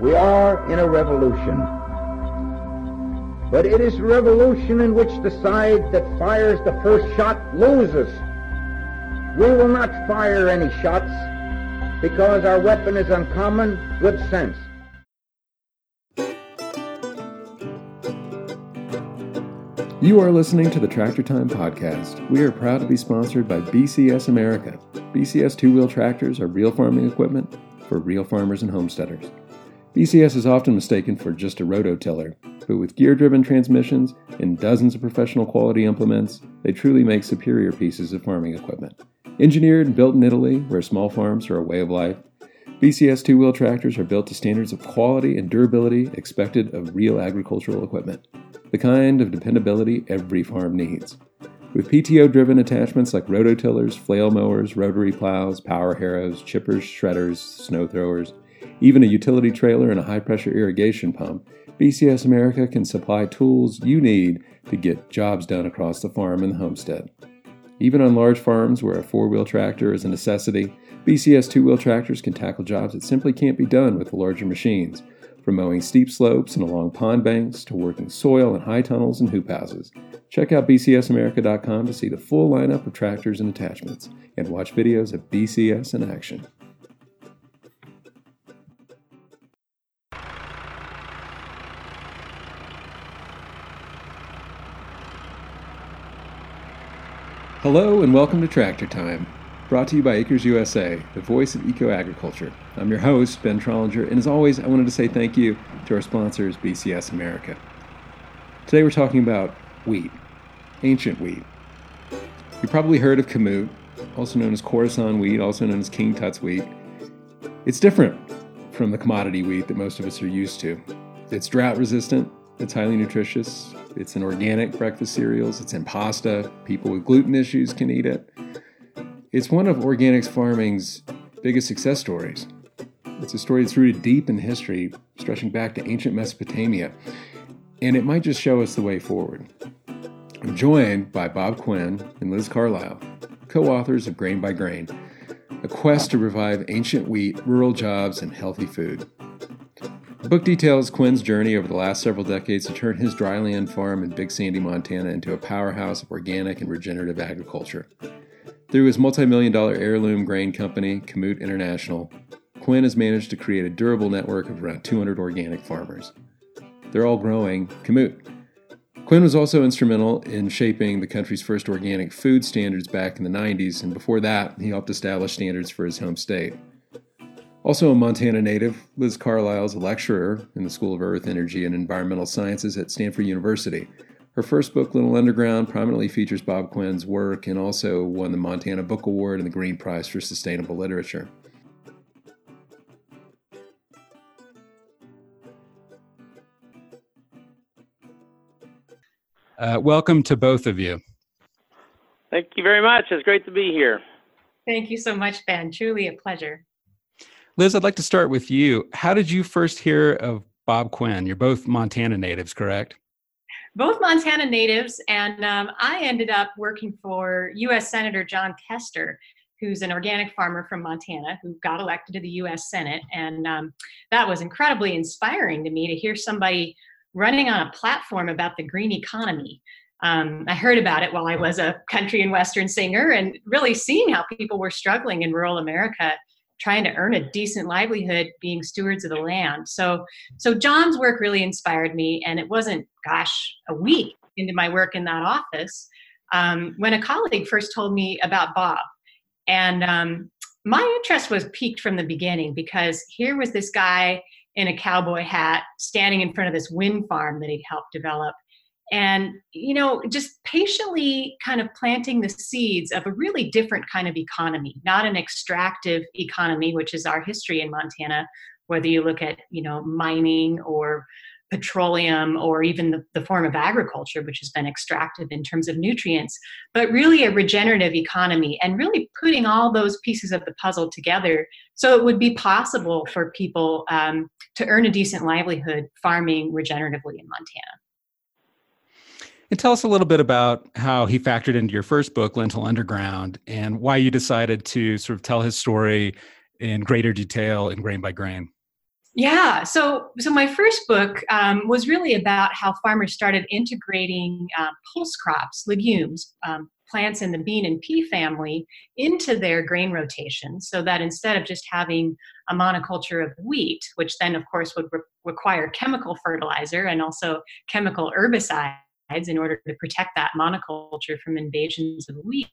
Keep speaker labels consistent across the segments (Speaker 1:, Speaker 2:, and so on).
Speaker 1: We are in a revolution. But it is a revolution in which the side that fires the first shot loses. We will not fire any shots because our weapon is uncommon good sense.
Speaker 2: You are listening to the Tractor Time Podcast. We are proud to be sponsored by BCS America. BCS two wheel tractors are real farming equipment for real farmers and homesteaders. BCS is often mistaken for just a rototiller, but with gear driven transmissions and dozens of professional quality implements, they truly make superior pieces of farming equipment. Engineered and built in Italy, where small farms are a way of life, BCS two wheel tractors are built to standards of quality and durability expected of real agricultural equipment, the kind of dependability every farm needs. With PTO driven attachments like rototillers, flail mowers, rotary plows, power harrows, chippers, shredders, snow throwers, even a utility trailer and a high pressure irrigation pump, BCS America can supply tools you need to get jobs done across the farm and the homestead. Even on large farms where a four wheel tractor is a necessity, BCS two wheel tractors can tackle jobs that simply can't be done with the larger machines, from mowing steep slopes and along pond banks to working soil in high tunnels and hoop houses. Check out bcsamerica.com to see the full lineup of tractors and attachments and watch videos of BCS in action. Hello and welcome to Tractor Time, brought to you by Acres USA, the voice of eco agriculture. I'm your host, Ben Trollinger, and as always, I wanted to say thank you to our sponsors, BCS America. Today we're talking about wheat, ancient wheat. You've probably heard of kamut, also known as Khorasan wheat, also known as King Tut's wheat. It's different from the commodity wheat that most of us are used to. It's drought resistant, it's highly nutritious, it's in organic breakfast cereals, it's in pasta. People with gluten issues can eat it. It's one of organics farming's biggest success stories. It's a story that's rooted deep in history, stretching back to ancient Mesopotamia, and it might just show us the way forward. I'm joined by Bob Quinn and Liz Carlisle, co authors of Grain by Grain, a quest to revive ancient wheat, rural jobs, and healthy food. The book details Quinn's journey over the last several decades to turn his dryland farm in Big Sandy, Montana into a powerhouse of organic and regenerative agriculture. Through his multi million dollar heirloom grain company, Kamut International, Quinn has managed to create a durable network of around 200 organic farmers. They're all growing Kamut. Quinn was also instrumental in shaping the country's first organic food standards back in the 90s, and before that, he helped establish standards for his home state. Also a Montana native, Liz Carlisle is a lecturer in the School of Earth, Energy, and Environmental Sciences at Stanford University. Her first book, Lentil Underground, prominently features Bob Quinn's work and also won the Montana Book Award and the Green Prize for Sustainable Literature. Uh, welcome to both of you.
Speaker 3: Thank you very much. It's great to be here.
Speaker 4: Thank you so much, Ben. Truly a pleasure.
Speaker 2: Liz, I'd like to start with you. How did you first hear of Bob Quinn? You're both Montana natives, correct?
Speaker 4: Both Montana natives, and um, I ended up working for U.S. Senator Jon Tester, who's an organic farmer from Montana who got elected to the U.S. Senate, and um, that was incredibly inspiring to me to hear somebody running on a platform about the green economy. Um, I heard about it while I was a country and western singer, and really seeing how people were struggling in rural America trying to earn a decent livelihood being stewards of the land. So so John's work really inspired me and it wasn't gosh a week into my work in that office um, when a colleague first told me about Bob. And um, my interest was piqued from the beginning because here was this guy in a cowboy hat standing in front of this wind farm that he'd helped develop and you know just patiently kind of planting the seeds of a really different kind of economy not an extractive economy which is our history in montana whether you look at you know mining or petroleum or even the, the form of agriculture which has been extractive in terms of nutrients but really a regenerative economy and really putting all those pieces of the puzzle together so it would be possible for people um, to earn a decent livelihood farming regeneratively in montana
Speaker 2: and tell us a little bit about how he factored into your first book, Lentil Underground, and why you decided to sort of tell his story in greater detail in Grain by Grain.
Speaker 4: Yeah, so so my first book um, was really about how farmers started integrating uh, pulse crops, legumes, um, plants in the bean and pea family into their grain rotation, so that instead of just having a monoculture of wheat, which then of course would re- require chemical fertilizer and also chemical herbicides in order to protect that monoculture from invasions of wheat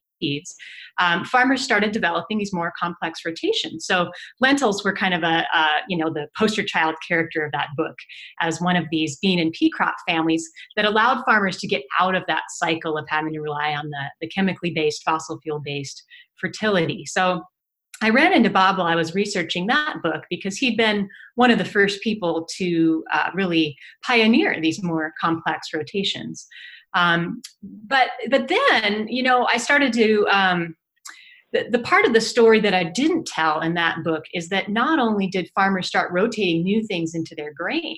Speaker 4: um, farmers started developing these more complex rotations. So lentils were kind of a, a, you know the poster child character of that book as one of these bean and pea crop families that allowed farmers to get out of that cycle of having to rely on the, the chemically based fossil fuel based fertility. So I ran into Bob while I was researching that book because he'd been one of the first people to uh, really pioneer these more complex rotations. Um, but but then you know I started to um, the, the part of the story that I didn't tell in that book is that not only did farmers start rotating new things into their grain,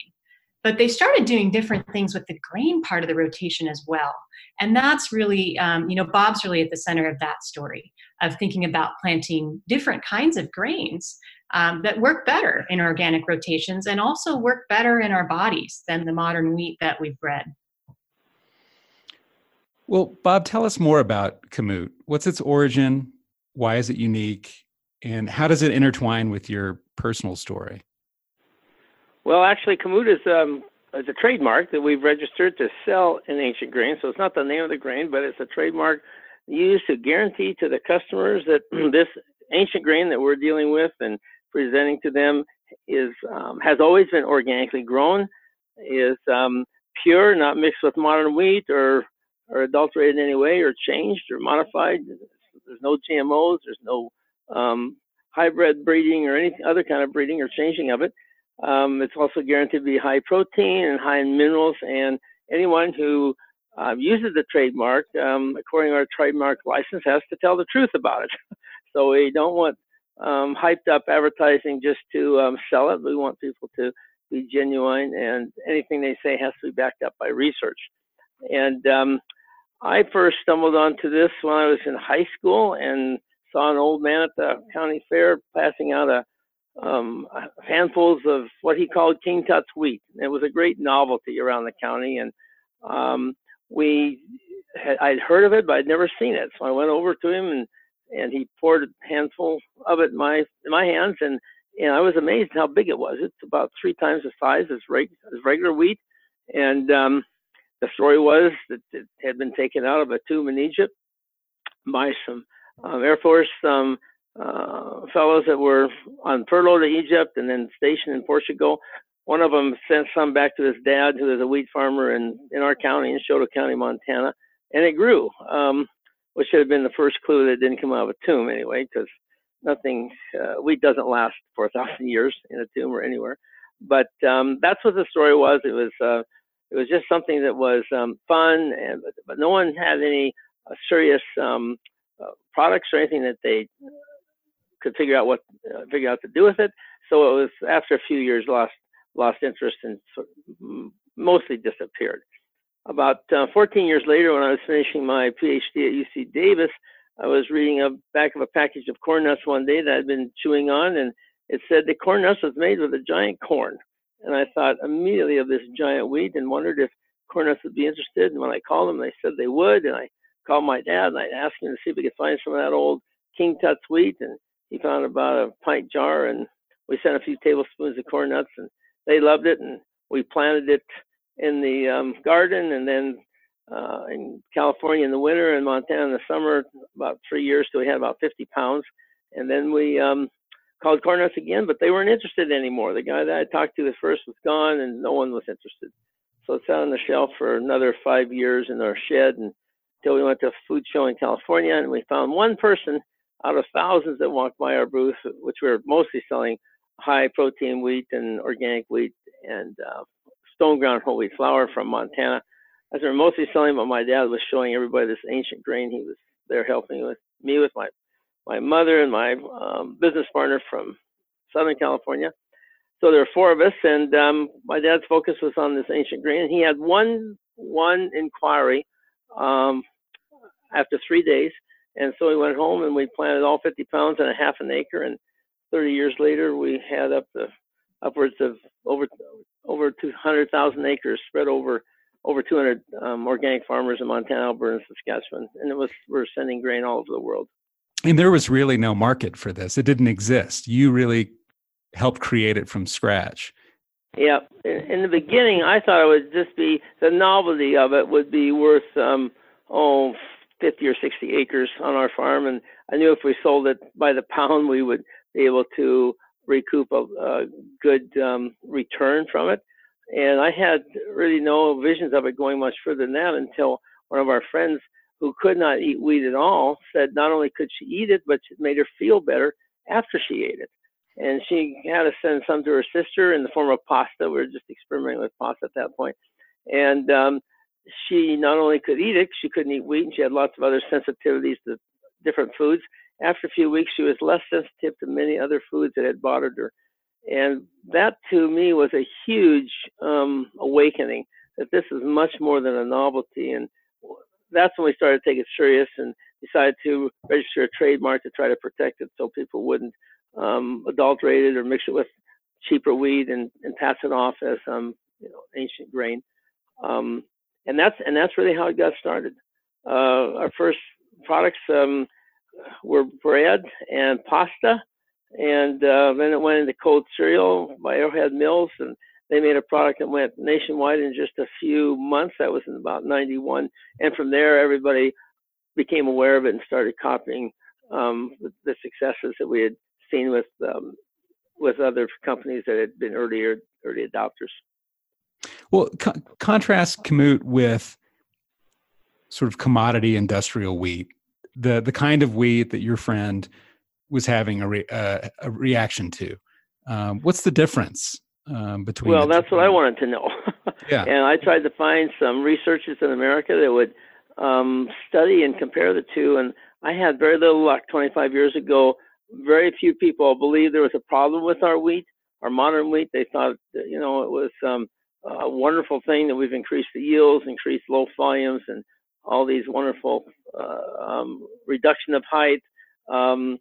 Speaker 4: but they started doing different things with the grain part of the rotation as well. And that's really, um, you know, Bob's really at the center of that story of thinking about planting different kinds of grains um, that work better in organic rotations and also work better in our bodies than the modern wheat that we've bred.
Speaker 2: Well, Bob, tell us more about Kamut. What's its origin? Why is it unique? And how does it intertwine with your personal story?
Speaker 3: Well, actually, Kamut is, um, is a trademark that we've registered to sell an ancient grain. So it's not the name of the grain, but it's a trademark used to guarantee to the customers that this ancient grain that we're dealing with and presenting to them is um, has always been organically grown, is um, pure, not mixed with modern wheat or or adulterated in any way or changed or modified. There's no GMOs. There's no um, hybrid breeding or any other kind of breeding or changing of it. Um, it's also guaranteed to be high protein and high in minerals. And anyone who uh, uses the trademark, um, according to our trademark license, has to tell the truth about it. so we don't want um, hyped up advertising just to um, sell it. We want people to be genuine, and anything they say has to be backed up by research. And um, I first stumbled onto this when I was in high school and saw an old man at the county fair passing out a um, handfuls of what he called King Tut's wheat. It was a great novelty around the county, and um, we had, I'd heard of it, but I'd never seen it. So I went over to him, and and he poured a handful of it in my in my hands, and and I was amazed how big it was. It's about three times the size as, reg, as regular wheat, and um, the story was that it had been taken out of a tomb in Egypt by some um, Air Force um, uh, fellows that were on furlough to Egypt and then stationed in Portugal. One of them sent some back to his dad, who is a wheat farmer in, in our county, in Chouteau County, Montana, and it grew, um, which should have been the first clue that it didn't come out of a tomb anyway, because nothing, uh, wheat doesn't last for a thousand years in a tomb or anywhere. But um, that's what the story was. It was uh, it was just something that was um, fun, and but, but no one had any uh, serious um, uh, products or anything that they could figure out what uh, figure out to do with it. So it was after a few years lost lost interest and sort of mostly disappeared. About uh, 14 years later, when I was finishing my PhD at UC Davis, I was reading a back of a package of corn nuts one day that I'd been chewing on, and it said the corn nuts was made with a giant corn. And I thought immediately of this giant wheat and wondered if corn nuts would be interested. And when I called them, they said they would. And I called my dad and I asked him to see if he could find some of that old King Tut's wheat. And he found about a pint jar. And we sent a few tablespoons of corn nuts and they loved it. And we planted it in the um, garden and then uh, in California in the winter and Montana in the summer, about three years till we had about 50 pounds. And then we um, called corn nuts again, but they weren't interested anymore. The guy that I talked to at first was gone, and no one was interested. So it sat on the shelf for another five years in our shed and until we went to a food show in California, and we found one person out of thousands that walked by our booth, which we were mostly selling high protein wheat and organic wheat and uh, stone ground whole wheat flour from Montana. As we were mostly selling, but my dad was showing everybody this ancient grain. He was there helping with me with my my mother and my um, business partner from Southern California. So there were four of us, and um, my dad's focus was on this ancient grain. He had one one inquiry um, after three days, and so we went home and we planted all 50 pounds and a half an acre. And 30 years later, we had up to upwards of over over 200,000 acres spread over over 200 um, organic farmers in Montana, Alberta, and Saskatchewan, and it was we're sending grain all over the world.
Speaker 2: And there was really no market for this; it didn't exist. You really helped create it from scratch.
Speaker 3: Yeah, in, in the beginning, I thought it would just be the novelty of it would be worth um, oh 50 or 60 acres on our farm, and I knew if we sold it by the pound, we would be able to recoup a, a good um, return from it. And I had really no visions of it going much further than that until one of our friends who could not eat wheat at all said not only could she eat it, but it made her feel better after she ate it. And she had to send some to her sister in the form of pasta. We were just experimenting with pasta at that point. And um, she not only could eat it, she couldn't eat wheat, and she had lots of other sensitivities to different foods. After a few weeks, she was less sensitive to many other foods that had bothered her. And that to me was a huge um, awakening that this is much more than a novelty. And that's when we started to take it serious and decided to register a trademark to try to protect it so people wouldn't um, adulterate it or mix it with cheaper wheat and, and pass it off as um, you know, ancient grain. Um, and that's and that's really how it got started. Uh, our first products um, were bread and pasta, and uh, then it went into cold cereal by Arrowhead Mills, and they made a product that went nationwide in just a few months. That was in about '91, and from there, everybody became aware of it and started copying um, the successes that we had seen with um, with other companies that had been earlier early adopters.
Speaker 2: Well, co- contrast Kamut with sort of commodity industrial wheat, the the kind of wheat that your friend was having a, re, uh, a reaction to. Um, what's the difference um, between?
Speaker 3: Well, that's what I wanted to know.
Speaker 2: yeah,
Speaker 3: and I tried to find some researchers in America that would um, study and compare the two, and I had very little luck. 25 years ago, very few people believed there was a problem with our wheat, our modern wheat. They thought, you know, it was um, a wonderful thing that we've increased the yields, increased low volumes, and all these wonderful uh, um, reduction of height, um,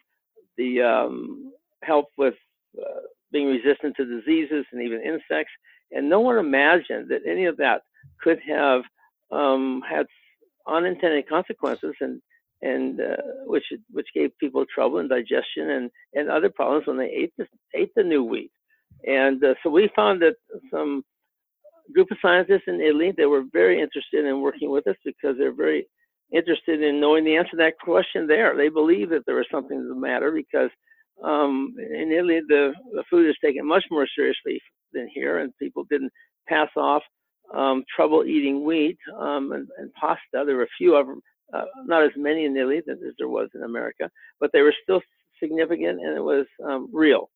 Speaker 3: the um, help with uh, being resistant to diseases and even insects. And no one imagined that any of that could have um, had unintended consequences and and uh, which which gave people trouble in digestion and, and other problems when they ate the ate the new wheat. And uh, so we found that some group of scientists in Italy that were very interested in working with us because they're very interested in knowing the answer to that question there. They believe that there was something to the matter because um, in Italy the, the food is taken much more seriously than here, and people didn't pass off um, trouble eating wheat um, and, and, pasta. There were a few of them, uh, not as many in Italy as there was in America, but they were still significant and it was um, real.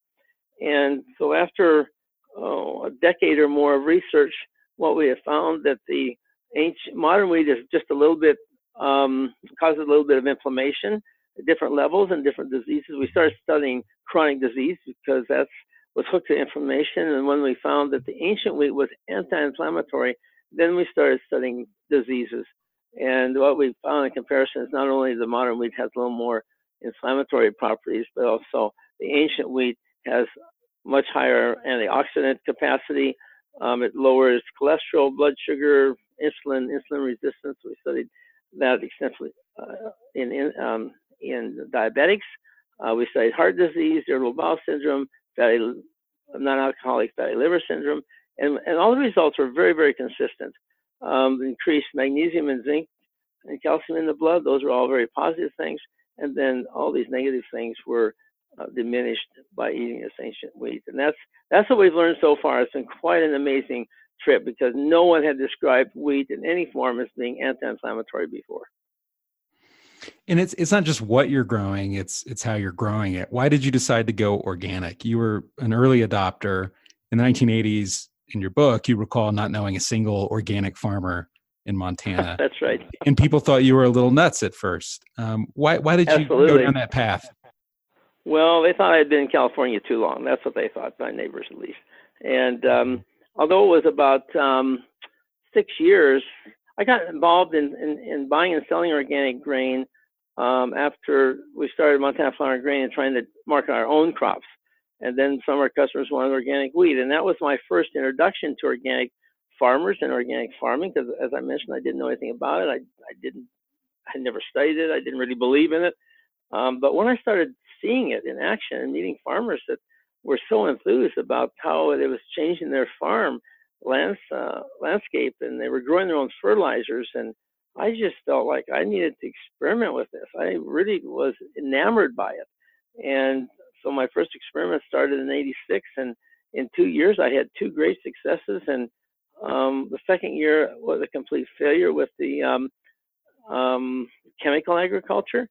Speaker 3: And so after oh, a decade or more of research, what we have found that the ancient modern wheat is just a little bit um, causes a little bit of inflammation at different levels and different diseases. We started studying chronic disease because that's was hooked to inflammation. And when we found that the ancient wheat was anti-inflammatory, then we started studying diseases. And what we found in comparison is not only the modern wheat has a little more inflammatory properties, but also the ancient wheat has much higher antioxidant capacity. Um, it lowers cholesterol, blood sugar, insulin, insulin resistance. We studied that extensively uh, in in, um, in diabetics. Uh, we studied heart disease, irritable bowel syndrome, fatty, non-alcoholic fatty liver syndrome, and, and all the results were very, very consistent. Um, increased magnesium and zinc and calcium in the blood; those were all very positive things. And then all these negative things were uh, diminished by eating this ancient wheat. And that's that's what we've learned so far. It's been quite an amazing trip because no one had described wheat in any form as being anti-inflammatory before.
Speaker 2: And it's it's not just what you're growing; it's it's how you're growing it. Why did you decide to go organic? You were an early adopter in the 1980s. In your book, you recall not knowing a single organic farmer in Montana.
Speaker 3: That's right.
Speaker 2: And people thought you were a little nuts at first. Um, why why did
Speaker 3: Absolutely.
Speaker 2: you go down that path?
Speaker 3: Well, they thought I had been in California too long. That's what they thought, my neighbors at least. And um, although it was about um, six years, I got involved in, in, in buying and selling organic grain um, after we started Montana Flour and Grain and trying to market our own crops. and then some of our customers wanted organic wheat, and that was my first introduction to organic farmers and organic farming because, as I mentioned, I didn't know anything about it. I I didn't, I never studied it. I didn't really believe in it. Um, but when I started seeing it in action and meeting farmers that were so enthused about how it was changing their farm lands, uh, landscape, and they were growing their own fertilizers and I just felt like I needed to experiment with this. I really was enamored by it. And so my first experiment started in 86 and in two years I had two great successes and um, the second year was a complete failure with the um, um, chemical agriculture.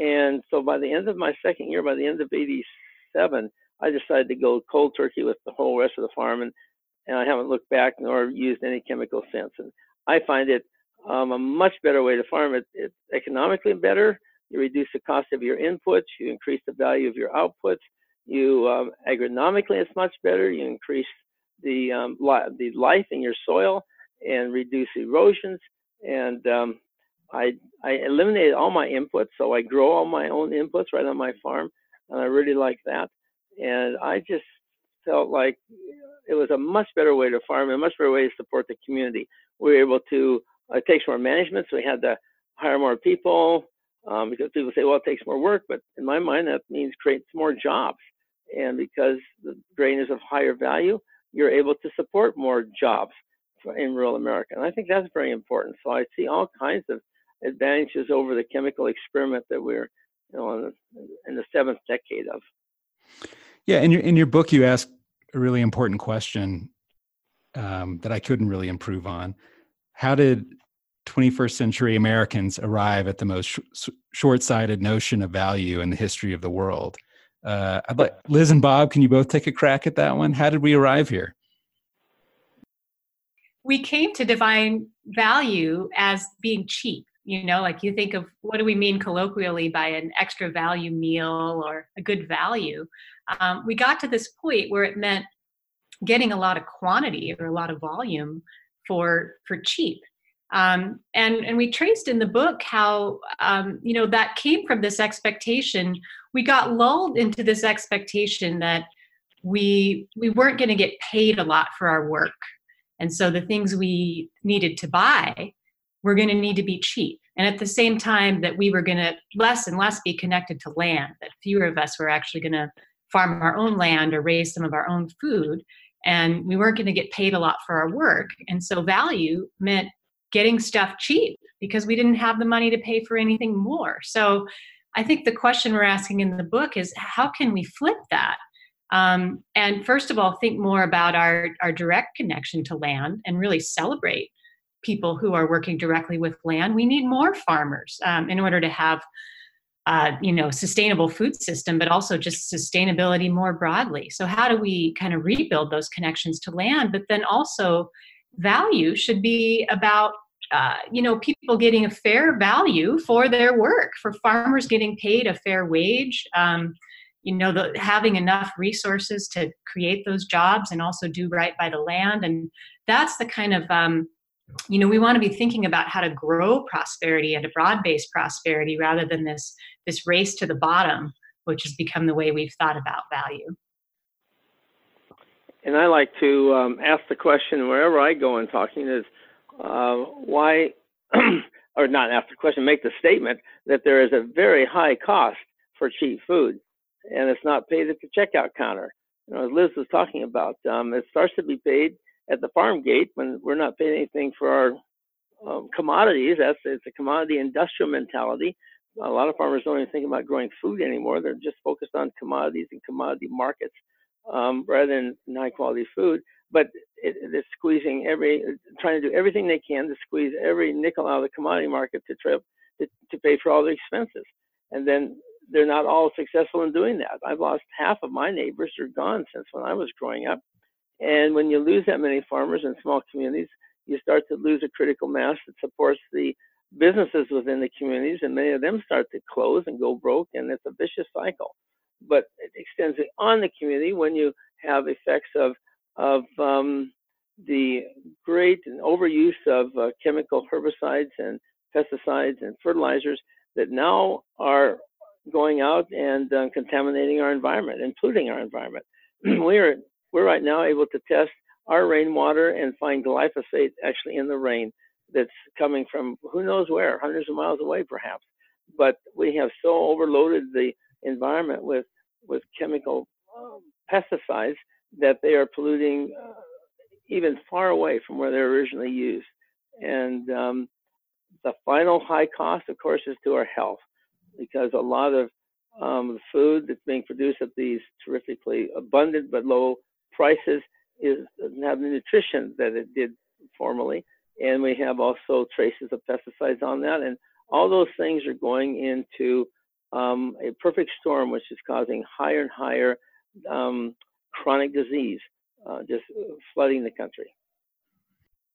Speaker 3: And so by the end of my second year, by the end of 87, I decided to go cold turkey with the whole rest of the farm and, and I haven't looked back nor used any chemical since. And I find it um, a much better way to farm. It, it's economically better. You reduce the cost of your inputs. You increase the value of your outputs. You um, agronomically, it's much better. You increase the um, li- the life in your soil and reduce erosions. And um, I I eliminated all my inputs, so I grow all my own inputs right on my farm, and I really like that. And I just felt like it was a much better way to farm and a much better way to support the community. We were able to it takes more management, so we had to hire more people um, because people say, well, it takes more work, but in my mind, that means creates more jobs. And because the grain is of higher value, you're able to support more jobs in rural America. And I think that's very important. So I see all kinds of advantages over the chemical experiment that we're you know, in, the, in the seventh decade of.
Speaker 2: Yeah, in your in your book, you ask a really important question um, that I couldn't really improve on. How did 21st century Americans arrive at the most sh- short-sighted notion of value in the history of the world. Uh, I'd like Liz and Bob. Can you both take a crack at that one? How did we arrive here?
Speaker 4: We came to define value as being cheap. You know, like you think of what do we mean colloquially by an extra value meal or a good value? Um, we got to this point where it meant getting a lot of quantity or a lot of volume for for cheap um, and and we traced in the book how um, you know that came from this expectation. We got lulled into this expectation that we we weren't going to get paid a lot for our work, and so the things we needed to buy were going to need to be cheap. And at the same time, that we were going to less and less be connected to land. That fewer of us were actually going to farm our own land or raise some of our own food and we weren't going to get paid a lot for our work. And so value meant getting stuff cheap because we didn't have the money to pay for anything more. So I think the question we're asking in the book is how can we flip that? Um, and first of all, think more about our, our direct connection to land and really celebrate people who are working directly with land. We need more farmers um, in order to have uh, you know sustainable food system but also just sustainability more broadly. So how do we kind of rebuild those connections to land? But then also value should be about uh, you know people getting a fair value for their work for farmers getting paid a fair wage um, you know the, having enough resources to create those jobs and also do right by the land. And that's the kind of um, you know we want to be thinking about how to grow prosperity and a broad-based prosperity rather than this this race to the bottom which has become the way we've thought about value
Speaker 3: and I like to um, ask the question wherever I go in talking is uh, why, or not ask the question, make the statement that there is a very high cost for cheap food, and it's not paid at the checkout counter. You know, as Liz was talking about, um, it starts to be paid at the farm gate when we're not paying anything for our um, commodities. That's it's a commodity industrial mentality. A lot of farmers don't even think about growing food anymore. They're just focused on commodities and commodity markets um, rather than high quality food. But it, it's squeezing every, trying to do everything they can to squeeze every nickel out of the commodity market to trip to, to pay for all the expenses. And then they're not all successful in doing that. I've lost half of my neighbors; they're gone since when I was growing up. And when you lose that many farmers in small communities, you start to lose a critical mass that supports the businesses within the communities, and many of them start to close and go broke, and it's a vicious cycle but it extends on the community when you have effects of of um, the great and overuse of uh, chemical herbicides and pesticides and fertilizers that now are going out and uh, contaminating our environment, including our environment. we're we're right now able to test our rainwater and find glyphosate actually in the rain that's coming from who knows where, hundreds of miles away perhaps. But we have so overloaded the environment with with chemical um, pesticides that they are polluting uh, even far away from where they're originally used. And um, the final high cost, of course, is to our health because a lot of um, food that's being produced at these terrifically abundant but low prices is doesn't have the nutrition that it did formerly, and we have also traces of pesticides on that, and all those things are going into um, a perfect storm, which is causing higher and higher um, chronic disease, uh, just flooding the country.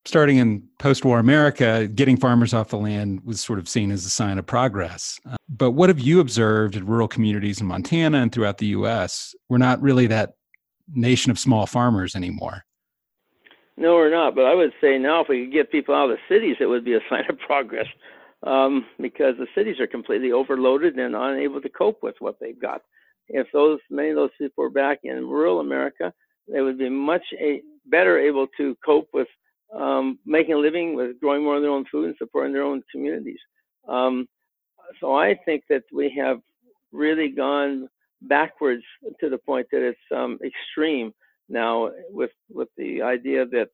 Speaker 2: Starting in post war America, getting farmers off the land was sort of seen as a sign of progress. Uh, but what have you observed in rural communities in Montana and throughout the US? We're not really that nation of small farmers anymore.
Speaker 3: No, we're not. But I would say now, if we could get people out of the cities, it would be a sign of progress, um, because the cities are completely overloaded and unable to cope with what they've got. If those many of those people were back in rural America, they would be much a, better able to cope with um, making a living, with growing more of their own food and supporting their own communities. Um, so I think that we have really gone backwards to the point that it's um, extreme now with with the idea that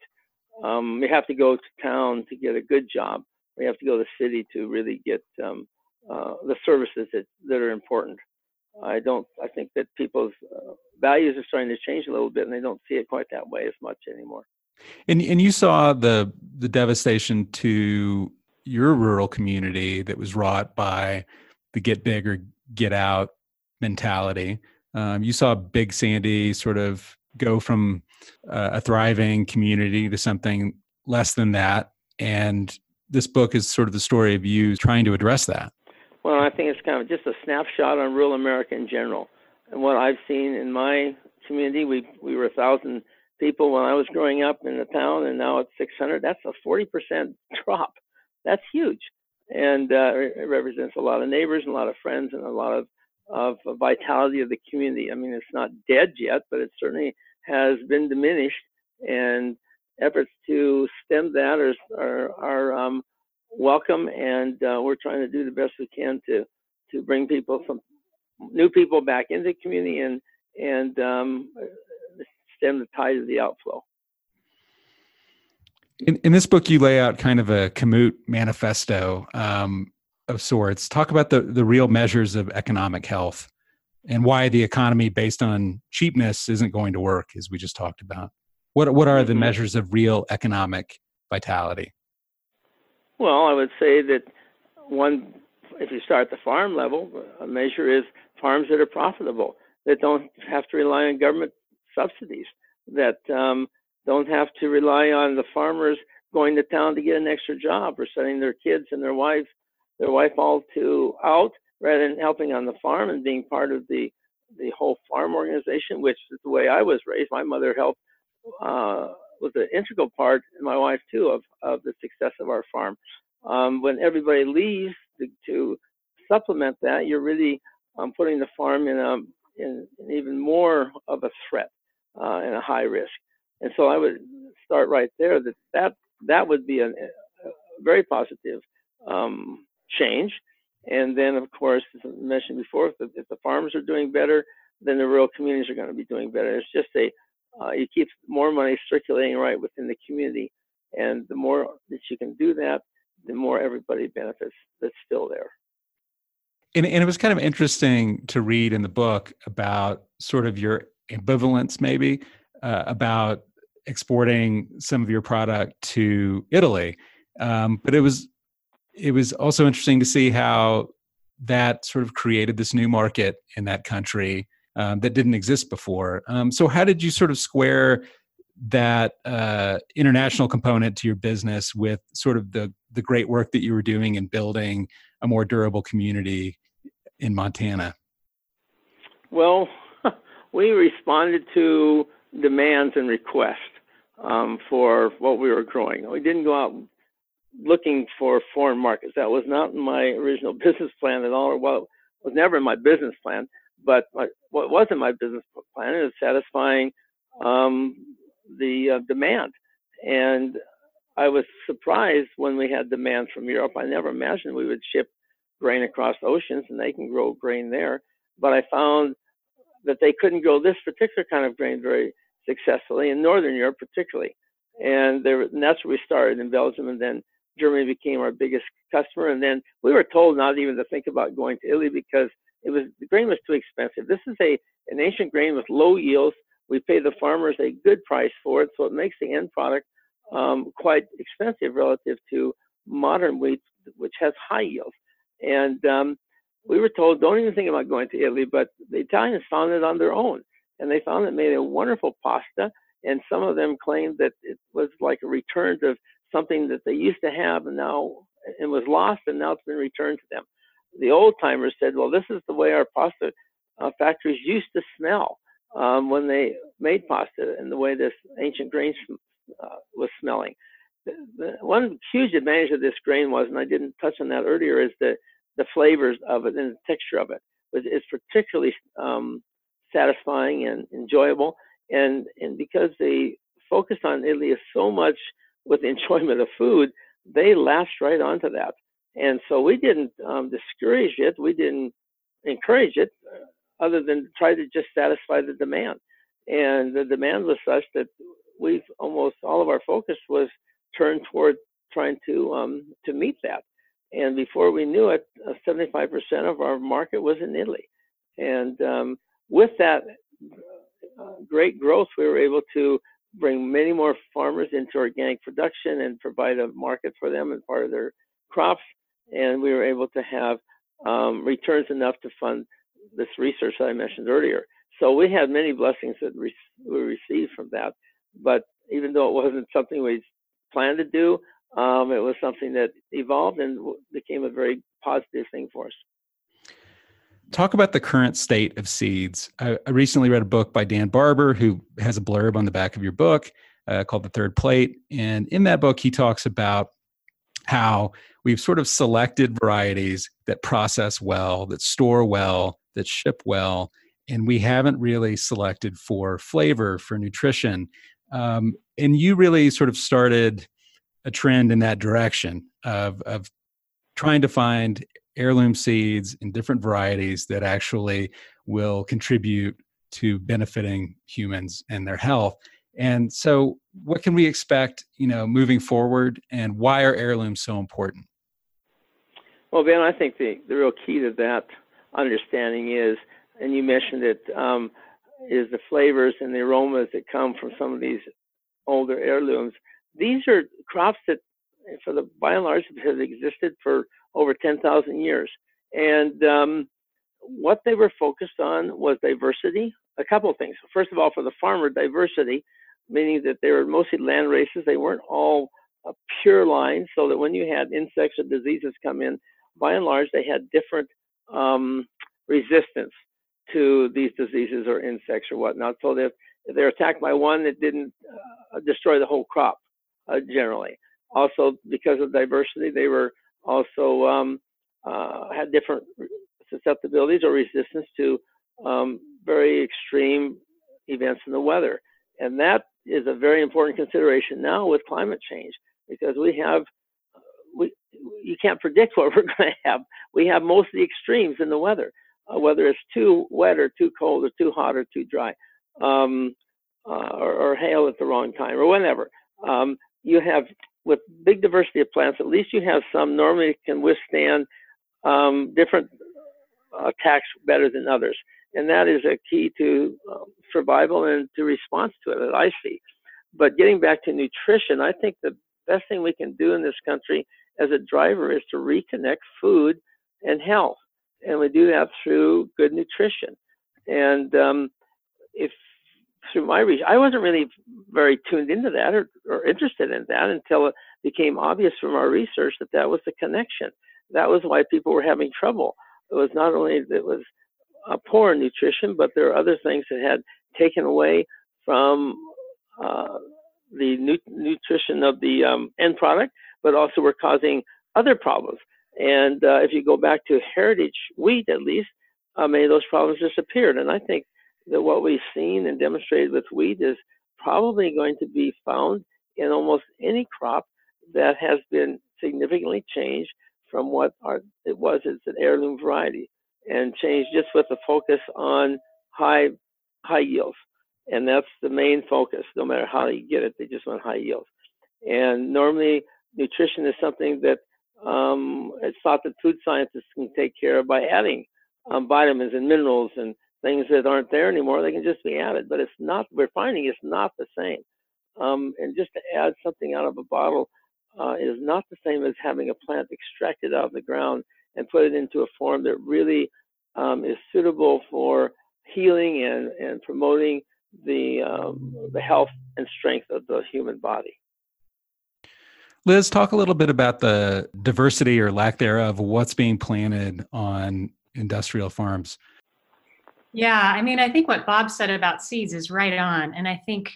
Speaker 3: um, we have to go to town to get a good job. We have to go to the city to really get um, uh, the services that, that are important. I don't. I think that people's uh, values are starting to change a little bit, and they don't see it quite that way as much anymore.
Speaker 2: And and you saw the the devastation to your rural community that was wrought by the get big or get out mentality. Um, you saw Big Sandy sort of go from uh, a thriving community to something less than that. And this book is sort of the story of you trying to address that.
Speaker 3: Well, I think it's kind of just a snapshot on rural America in general. And what I've seen in my community, we we were a thousand people when I was growing up in the town, and now it's 600. That's a 40% drop. That's huge, and uh, it represents a lot of neighbors and a lot of friends and a lot of of vitality of the community. I mean, it's not dead yet, but it certainly has been diminished, and efforts to stem that are are, are um, welcome, and uh, we're trying to do the best we can to to bring people some new people back into the community and and um, stem the tide of the outflow.
Speaker 2: In, in, this book, you lay out kind of a Kamut manifesto. Um, of sorts. Talk about the, the real measures of economic health and why the economy based on cheapness isn't going to work, as we just talked about. What, what are the mm-hmm. measures of real economic vitality?
Speaker 3: Well, I would say that one, if you start at the farm level, a measure is farms that are profitable, that don't have to rely on government subsidies, that um, don't have to rely on the farmers going to town to get an extra job or sending their kids and their wives their wife all to out rather than helping on the farm and being part of the the whole farm organization, which is the way I was raised. My mother helped uh, was an integral part, and my wife too, of of the success of our farm. Um, when everybody leaves to, to, supplement that, you're really um, putting the farm in a in, in, even more of a threat uh, and a high risk. And so I would start right there that that that would be a, a very positive um, change. And then, of course, as I mentioned before, if the, if the farmers are doing better, then the rural communities are going to be doing better. It's just a uh, you keep more money circulating right within the community, and the more that you can do that, the more everybody benefits. That's still there.
Speaker 2: And, and it was kind of interesting to read in the book about sort of your ambivalence, maybe uh, about exporting some of your product to Italy. Um, but it was it was also interesting to see how that sort of created this new market in that country um, that didn't exist before. Um, so, how did you sort of square that uh, international component to your business with sort of the the great work that you were doing in building a more durable community in Montana?
Speaker 3: Well, we responded to demands and requests um, for what we were growing. We didn't go out looking for foreign markets. That was not in my original business plan at all, or what was never in my business plan. But my, what was in my business plan is satisfying um, the uh, demand. And I was surprised when we had demand from Europe. I never imagined we would ship grain across oceans and they can grow grain there. But I found that they couldn't grow this particular kind of grain very successfully in Northern Europe, particularly. And, there, and that's where we started in Belgium, and then Germany became our biggest customer. And then we were told not even to think about going to Italy because it was the grain was too expensive. This is a an ancient grain with low yields. We pay the farmers a good price for it, so it makes the end product um, quite expensive relative to modern wheat, which has high yields. And um, we were told, don't even think about going to Italy, but the Italians found it on their own. And they found it made a wonderful pasta. And some of them claimed that it was like a return to something that they used to have and now it was lost and now it's been returned to them. The old timers said, well, this is the way our pasta uh, factories used to smell um, when they made pasta and the way this ancient grain uh, was smelling. The, the, one huge advantage of this grain was, and I didn't touch on that earlier, is the, the flavors of it and the texture of it. It's particularly um, satisfying and enjoyable. And, and because they focus on Italy so much with the enjoyment of food, they latched right onto that. And so we didn't um, discourage it, we didn't encourage it, uh, other than try to just satisfy the demand. And the demand was such that we've almost all of our focus was turned toward trying to um, to meet that. And before we knew it, uh, 75% of our market was in Italy. And um, with that uh, great growth, we were able to bring many more farmers into organic production and provide a market for them and part of their crops. And we were able to have um, returns enough to fund this research that I mentioned earlier. So we had many blessings that we received from that. But even though it wasn't something we planned to do, um, it was something that evolved and became a very positive thing for us.
Speaker 2: Talk about the current state of seeds. I, I recently read a book by Dan Barber, who has a blurb on the back of your book uh, called The Third Plate. And in that book, he talks about how we've sort of selected varieties that process well, that store well, that ship well, and we haven't really selected for flavor, for nutrition. Um, and you really sort of started a trend in that direction of, of trying to find heirloom seeds and different varieties that actually will contribute to benefiting humans and their health. And so, what can we expect, you know, moving forward, and why are heirlooms so important?
Speaker 3: Well, Ben, I think the, the real key to that understanding is, and you mentioned it, um, is the flavors and the aromas that come from some of these older heirlooms. These are crops that, for the by and large, have existed for over 10,000 years. And um, what they were focused on was diversity. A couple of things. First of all, for the farmer, diversity, meaning that they were mostly land races. They weren't all a pure line, so that when you had insects or diseases come in, by and large, they had different um, resistance to these diseases or insects or whatnot. So that if they're attacked by one, it didn't uh, destroy the whole crop uh, generally. Also, because of diversity, they were also um, uh, had different susceptibilities or resistance to um, very extreme events in the weather. And that is a very important consideration now with climate change because we have we you can't predict what we're going to have. We have most of the extremes in the weather, uh, whether it's too wet or too cold or too hot or too dry, um, uh, or, or, hail at the wrong time or whenever. Um, you have with big diversity of plants, at least you have some normally can withstand um, different attacks better than others. And that is a key to um, survival and to response to it that I see. But getting back to nutrition, I think the best thing we can do in this country as a driver is to reconnect food and health. And we do that through good nutrition. And um, if through my research, I wasn't really very tuned into that or, or interested in that until it became obvious from our research that that was the connection. That was why people were having trouble. It was not only that it was a poor nutrition, but there are other things that had taken away from uh, the nu- nutrition of the um, end product, but also were causing other problems. And uh, if you go back to heritage wheat, at least, uh, many of those problems disappeared. And I think that what we've seen and demonstrated with wheat is probably going to be found in almost any crop that has been significantly changed from what our, it was as an heirloom variety and changed just with the focus on high high yields. And that's the main focus. No matter how you get it, they just want high yields. And normally, nutrition is something that um, it's thought that food scientists can take care of by adding um, vitamins and minerals and things that aren't there anymore. They can just be added, but it's not. We're finding it's not the same. Um, and just to add something out of a bottle uh, is not the same as having a plant extracted out of the ground and put it into a form that really um, is suitable for healing and, and promoting the um, the health and strength of the human body.
Speaker 2: Liz, talk a little bit about the diversity or lack thereof of what's being planted on industrial farms.
Speaker 4: Yeah, I mean, I think what Bob said about seeds is right on. And I think,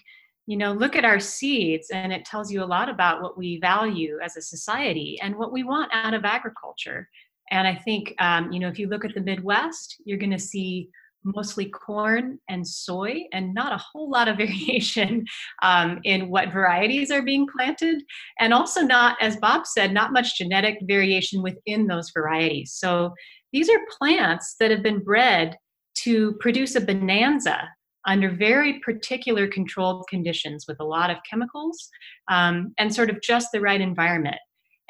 Speaker 4: you know, look at our seeds and it tells you a lot about what we value as a society and what we want out of agriculture. And I think, um, you know, if you look at the Midwest, you're going to see mostly corn and soy, and not a whole lot of variation um, in what varieties are being planted. And also, not, as Bob said, not much genetic variation within those varieties. So these are plants that have been bred to produce a bonanza under very particular controlled conditions with a lot of chemicals um, and sort of just the right environment.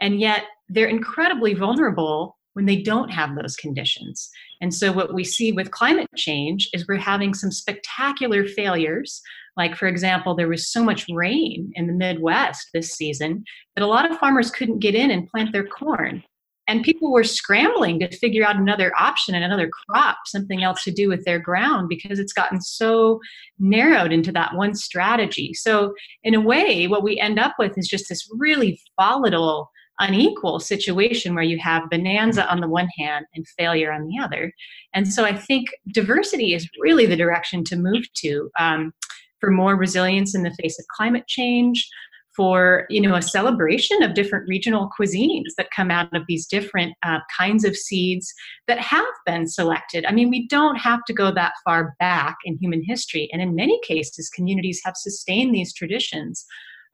Speaker 4: And yet, they're incredibly vulnerable when they don't have those conditions. And so, what we see with climate change is we're having some spectacular failures. Like, for example, there was so much rain in the Midwest this season that a lot of farmers couldn't get in and plant their corn. And people were scrambling to figure out another option and another crop, something else to do with their ground because it's gotten so narrowed into that one strategy. So, in a way, what we end up with is just this really volatile unequal situation where you have bonanza on the one hand and failure on the other. And so I think diversity is really the direction to move to um, for more resilience in the face of climate change, for you know a celebration of different regional cuisines that come out of these different uh, kinds of seeds that have been selected. I mean we don't have to go that far back in human history and in many cases communities have sustained these traditions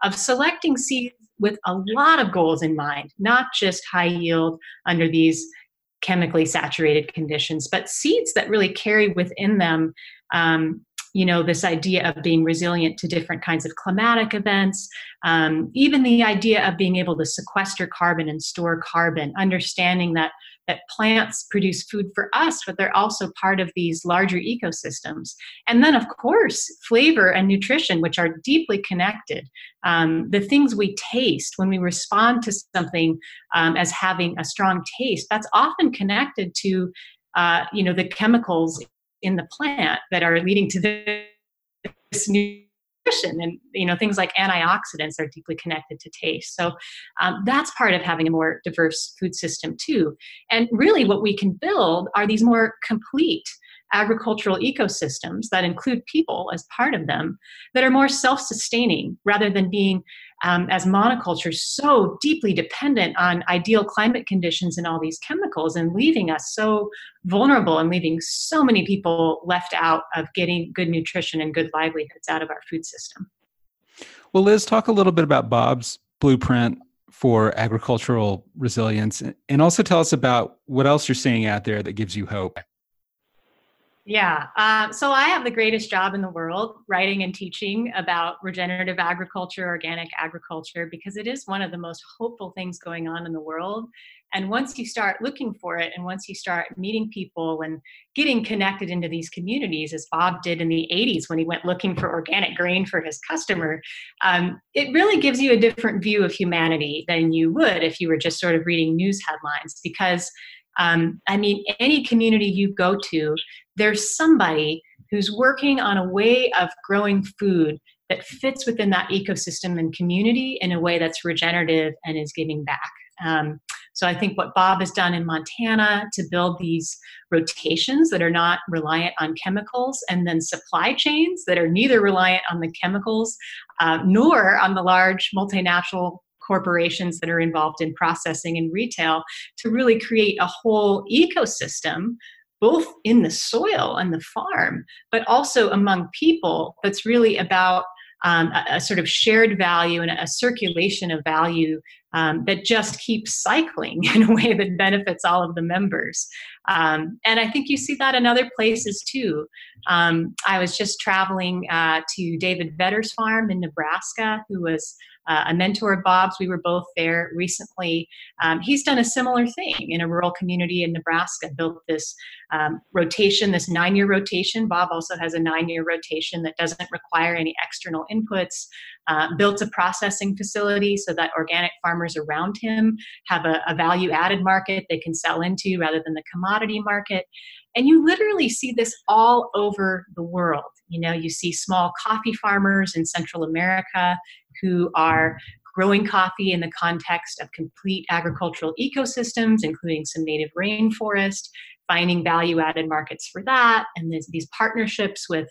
Speaker 4: of selecting seeds with a lot of goals in mind, not just high yield under these chemically saturated conditions, but seeds that really carry within them um, you know this idea of being resilient to different kinds of climatic events um, even the idea of being able to sequester carbon and store carbon understanding that that plants produce food for us but they're also part of these larger ecosystems. And then of course flavor and nutrition which are deeply connected. Um, the things we taste when we respond to something um, as having a strong taste that's often connected to uh, you know the chemicals in the plant that are leading to this nutrition and you know things like antioxidants are deeply connected to taste. So um, that's part of having a more diverse food system too. And really what we can build are these more complete agricultural ecosystems that include people as part of them that are more self sustaining rather than being, um, as monocultures, so deeply dependent on ideal climate conditions and all these chemicals and leaving us so vulnerable and leaving so many people left out of getting good nutrition and good livelihoods out of our food system.
Speaker 2: Well, Liz, talk a little bit about Bob's blueprint for agricultural resilience and also tell us about what else you're seeing out there that gives you hope.
Speaker 4: Yeah. Uh, so I have the greatest job in the world writing and teaching about regenerative agriculture, organic agriculture, because it is one of the most hopeful things going on in the world. And once you start looking for it and once you start meeting people and getting connected into these communities, as Bob did in the 80s when he went looking for organic grain for his customer, um, it really gives you a different view of humanity than you would if you were just sort of reading news headlines because um, I mean, any community you go to, there's somebody who's working on a way of growing food that fits within that ecosystem and community in a way that's regenerative and is giving back. Um, so I think what Bob has done in Montana to build these rotations that are not reliant on chemicals and then supply chains that are neither reliant on the chemicals uh, nor on the large multinational corporations that are involved in processing and retail to really create a whole ecosystem both in the soil and the farm, but also among people that's really about um, a, a, sort of shared value and a circulation of value um, that just keeps cycling in a way that benefits all of the members. Um, and I think you see that in other places too. Um, I was just traveling uh, to David Vetter's farm in Nebraska, who was uh, a mentor of Bob's. We were both there recently. Um, he's done a similar thing in a rural community in Nebraska, built this um, rotation, this nine year rotation. Bob also has a nine year rotation that doesn't require any external inputs. Uh, built a processing facility so that organic farmers around him have a, a value added market they can sell into rather than the commodity market. And you literally see this all over the world. You know, you see small coffee farmers in Central America who are growing coffee in the context of complete agricultural ecosystems, including some native rainforest, finding value added markets for that, and these partnerships with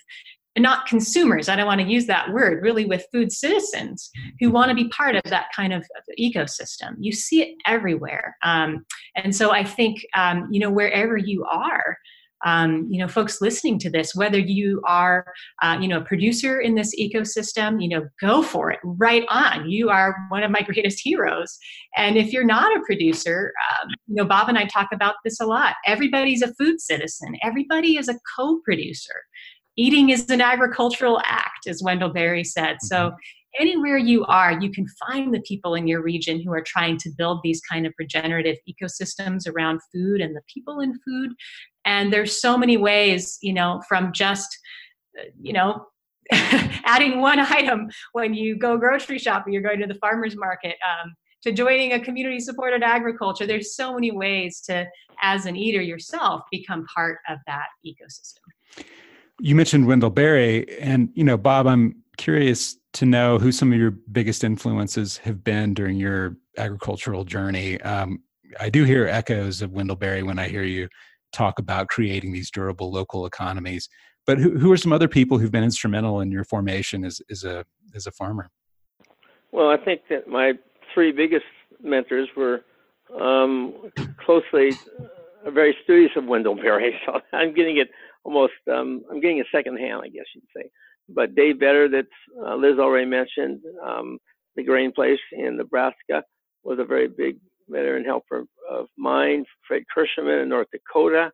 Speaker 4: not consumers, I don't want to use that word, really with food citizens who want to be part of that kind of ecosystem. You see it everywhere. Um, and so I think, um, you know, wherever you are, um, you know folks listening to this whether you are uh, you know a producer in this ecosystem you know go for it. Right on. You are one of my greatest heroes. And if you're not a producer um, you know bob and i talk about this a lot. Everybody's a food citizen. Everybody is a co-producer eating is an agricultural act as wendell berry said. So mm-hmm. anywhere you are you can find the people in your region who are trying to build these kind of regenerative ecosystems around food and the people in food. And there's so many ways you know from just uh, you know adding one item when you go grocery shopping you're going to the farmers market um, to joining a community supported agriculture. There's so many ways to as an eater yourself become part of that ecosystem
Speaker 2: you mentioned wendell berry and you know bob i'm curious to know who some of your biggest influences have been during your agricultural journey um, i do hear echoes of wendell berry when i hear you talk about creating these durable local economies. But who, who are some other people who've been instrumental in your formation as, as a as a farmer?
Speaker 3: Well, I think that my three biggest mentors were um, closely, uh, very studious of Wendell Berry. So I'm getting it almost, um, I'm getting it secondhand, I guess you'd say. But Dave Vetter, that uh, Liz already mentioned, um, the grain place in Nebraska was a very big veteran helper of mine, Fred Kirschenmann in North Dakota,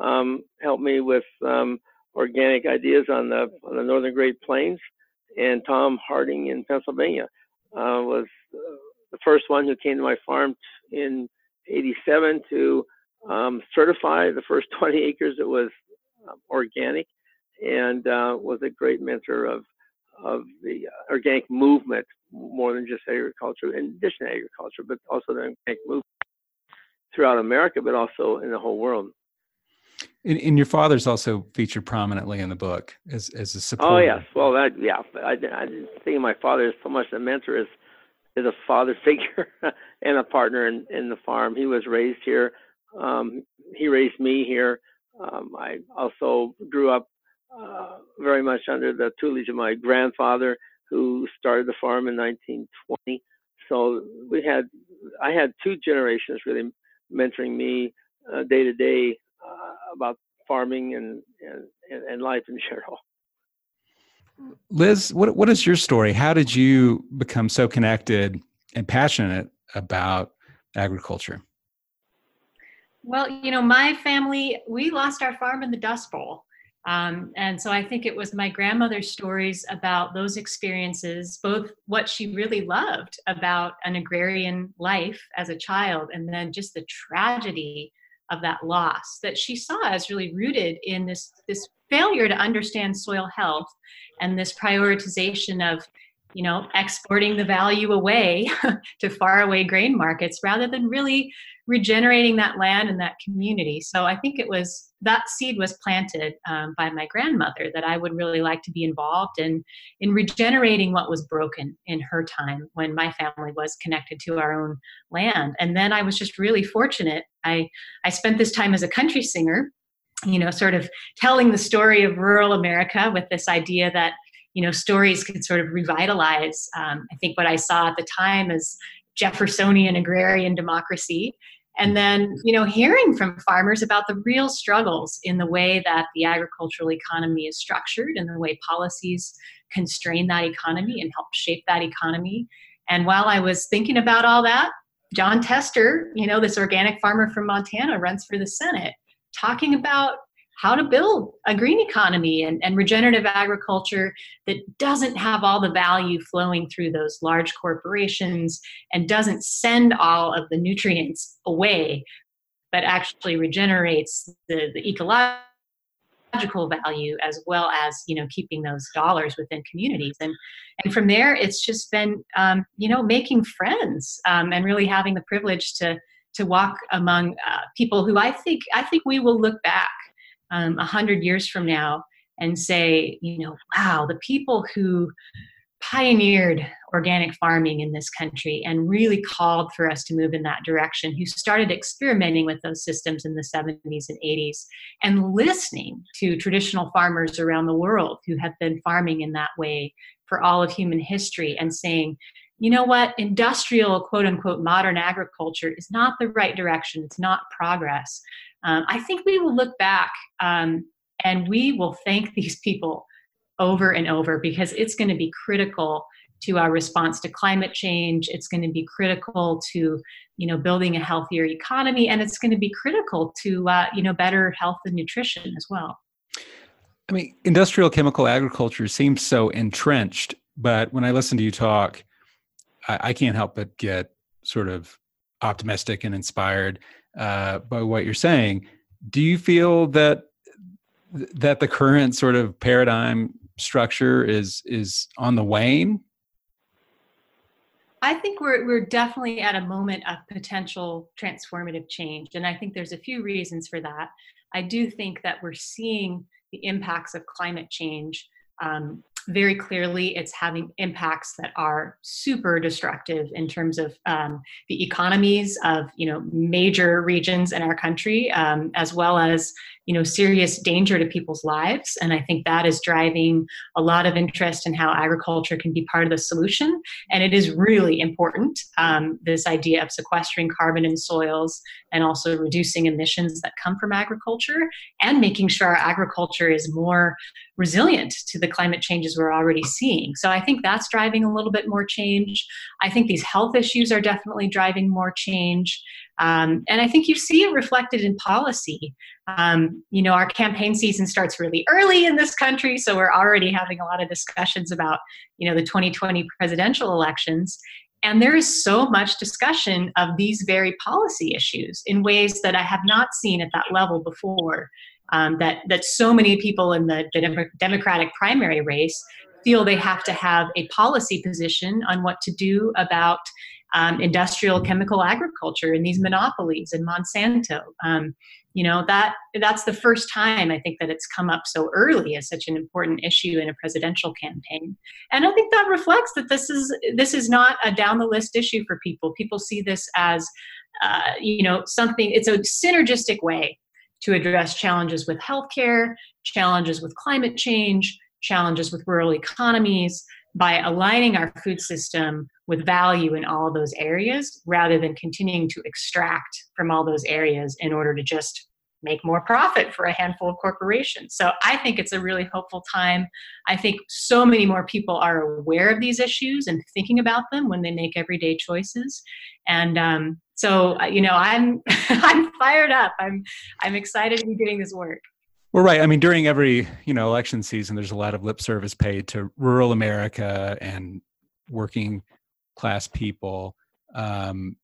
Speaker 3: um, helped me with um, organic ideas on the on the Northern Great Plains, and Tom Harding in Pennsylvania uh, was uh, the first one who came to my farm in '87 to um, certify the first 20 acres that was um, organic, and uh, was a great mentor of of the uh, organic movement more than just agriculture, in addition to agriculture, but also the organic movement throughout America, but also in the whole world.
Speaker 2: And, and, your father's also featured prominently in the book as as a supporter.
Speaker 3: Oh yes, well that yeah, I, I didn't think of my father as so much a mentor as as a father figure and a partner in, in the farm. He was raised here. Um, he raised me here. Um, I also grew up uh, very much under the tutelage of my grandfather, who started the farm in 1920. So we had, I had two generations really mentoring me uh, day to day uh, about farming and, and, and life in general.
Speaker 2: Liz, what what is your story? How did you become so connected and passionate about agriculture?
Speaker 4: Well, you know, my family, we lost our farm in the Dust Bowl. Um, and so I think it was my grandmother's stories about those experiences, both what she really loved about an agrarian life as a child, and then just the tragedy of that loss that she saw as really rooted in this this failure to understand soil health and this prioritization of you know exporting the value away to faraway grain markets rather than really regenerating that land and that community. So I think it was that seed was planted um, by my grandmother that I would really like to be involved in in regenerating what was broken in her time when my family was connected to our own land. And then I was just really fortunate. I I spent this time as a country singer, you know, sort of telling the story of rural America with this idea that you know stories could sort of revitalize um, i think what i saw at the time is Jeffersonian agrarian democracy. And then, you know, hearing from farmers about the real struggles in the way that the agricultural economy is structured and the way policies constrain that economy and help shape that economy. And while I was thinking about all that, john Tester, you know, this organic farmer from Montana, runs for the Senate, talking about how to build a green economy and, and regenerative agriculture that doesn't have all the value flowing through those large corporations and doesn't send all of the nutrients away, but actually regenerates the, the ecological value as well as you know keeping those dollars within communities. And and from there it's just been um, you know making friends um, and really having the privilege to to walk among uh, people who I think I think we will look back um, a um, hundred years from now and say, you know, wow, the people who pioneered organic farming in this country and really called for us to move in that direction, who started experimenting with those systems in the 70s and 80s, and listening to traditional farmers around the world who have been farming in that way for all of human history and saying, you know what, industrial, quote unquote, modern agriculture is not the right direction, it's not progress um, I think we will look back um, and we will thank these people over and over because it's going to be critical to our response to climate change. It's going to be critical to you know building a healthier economy and it's going to be critical to uh, you know better health and nutrition as well.
Speaker 2: I mean industrial chemical agriculture seems so entrenched but when i listen to you talk I, I can't help but get sort of optimistic and inspired uh, by what you're saying. Do you feel that that the current sort of paradigm structure is is on the wane?
Speaker 4: I think we're we're definitely at a moment of potential transformative change, and I think there's a few reasons for that. I do think that we're seeing the impacts of climate change um, very clearly it's having impacts that are super destructive in terms of um, the economies of you know major regions in our country um, as well as you know serious danger to people's lives. And i think that is driving a lot of interest in how agriculture can be part of the solution. And it is really important um, this idea of sequestering carbon in soils and also reducing emissions that come from agriculture and making sure our agriculture is more resilient to the climate changes we're already seeing so i think that's driving a little bit more change i think these health issues are definitely driving more change um, and I think you see it reflected in policy. Um, you know, our campaign season starts really early in this country, so we're already having a lot of discussions about, you know, the 2020 presidential elections. And there is so much discussion of these very policy issues in ways that I have not seen at that level before. Um, that that so many people in the, the Democratic primary race feel they have to have a policy position on what to do about um, industrial chemical agriculture and these monopolies and Monsanto. Um, you know that that's the first time I think that it's come up so early as such an important issue in a presidential campaign, and I think that reflects that this is this is not a down the list issue for people. People see this as uh, you know something. It's a synergistic way to address challenges with healthcare, challenges with climate change, challenges with rural economies, by aligning our food system with value in all those areas rather than continuing to extract from all those areas in order to just make more profit for a handful of corporations. So I think it's a really hopeful time. I think so many more people are aware of these issues and thinking about them when they make everyday choices. And um, so you know, I'm I'm fired up. I'm I'm excited to be doing this work.
Speaker 2: Well, right. I mean, during every you know election season, there's a lot of lip service paid to rural America and working class people. Um,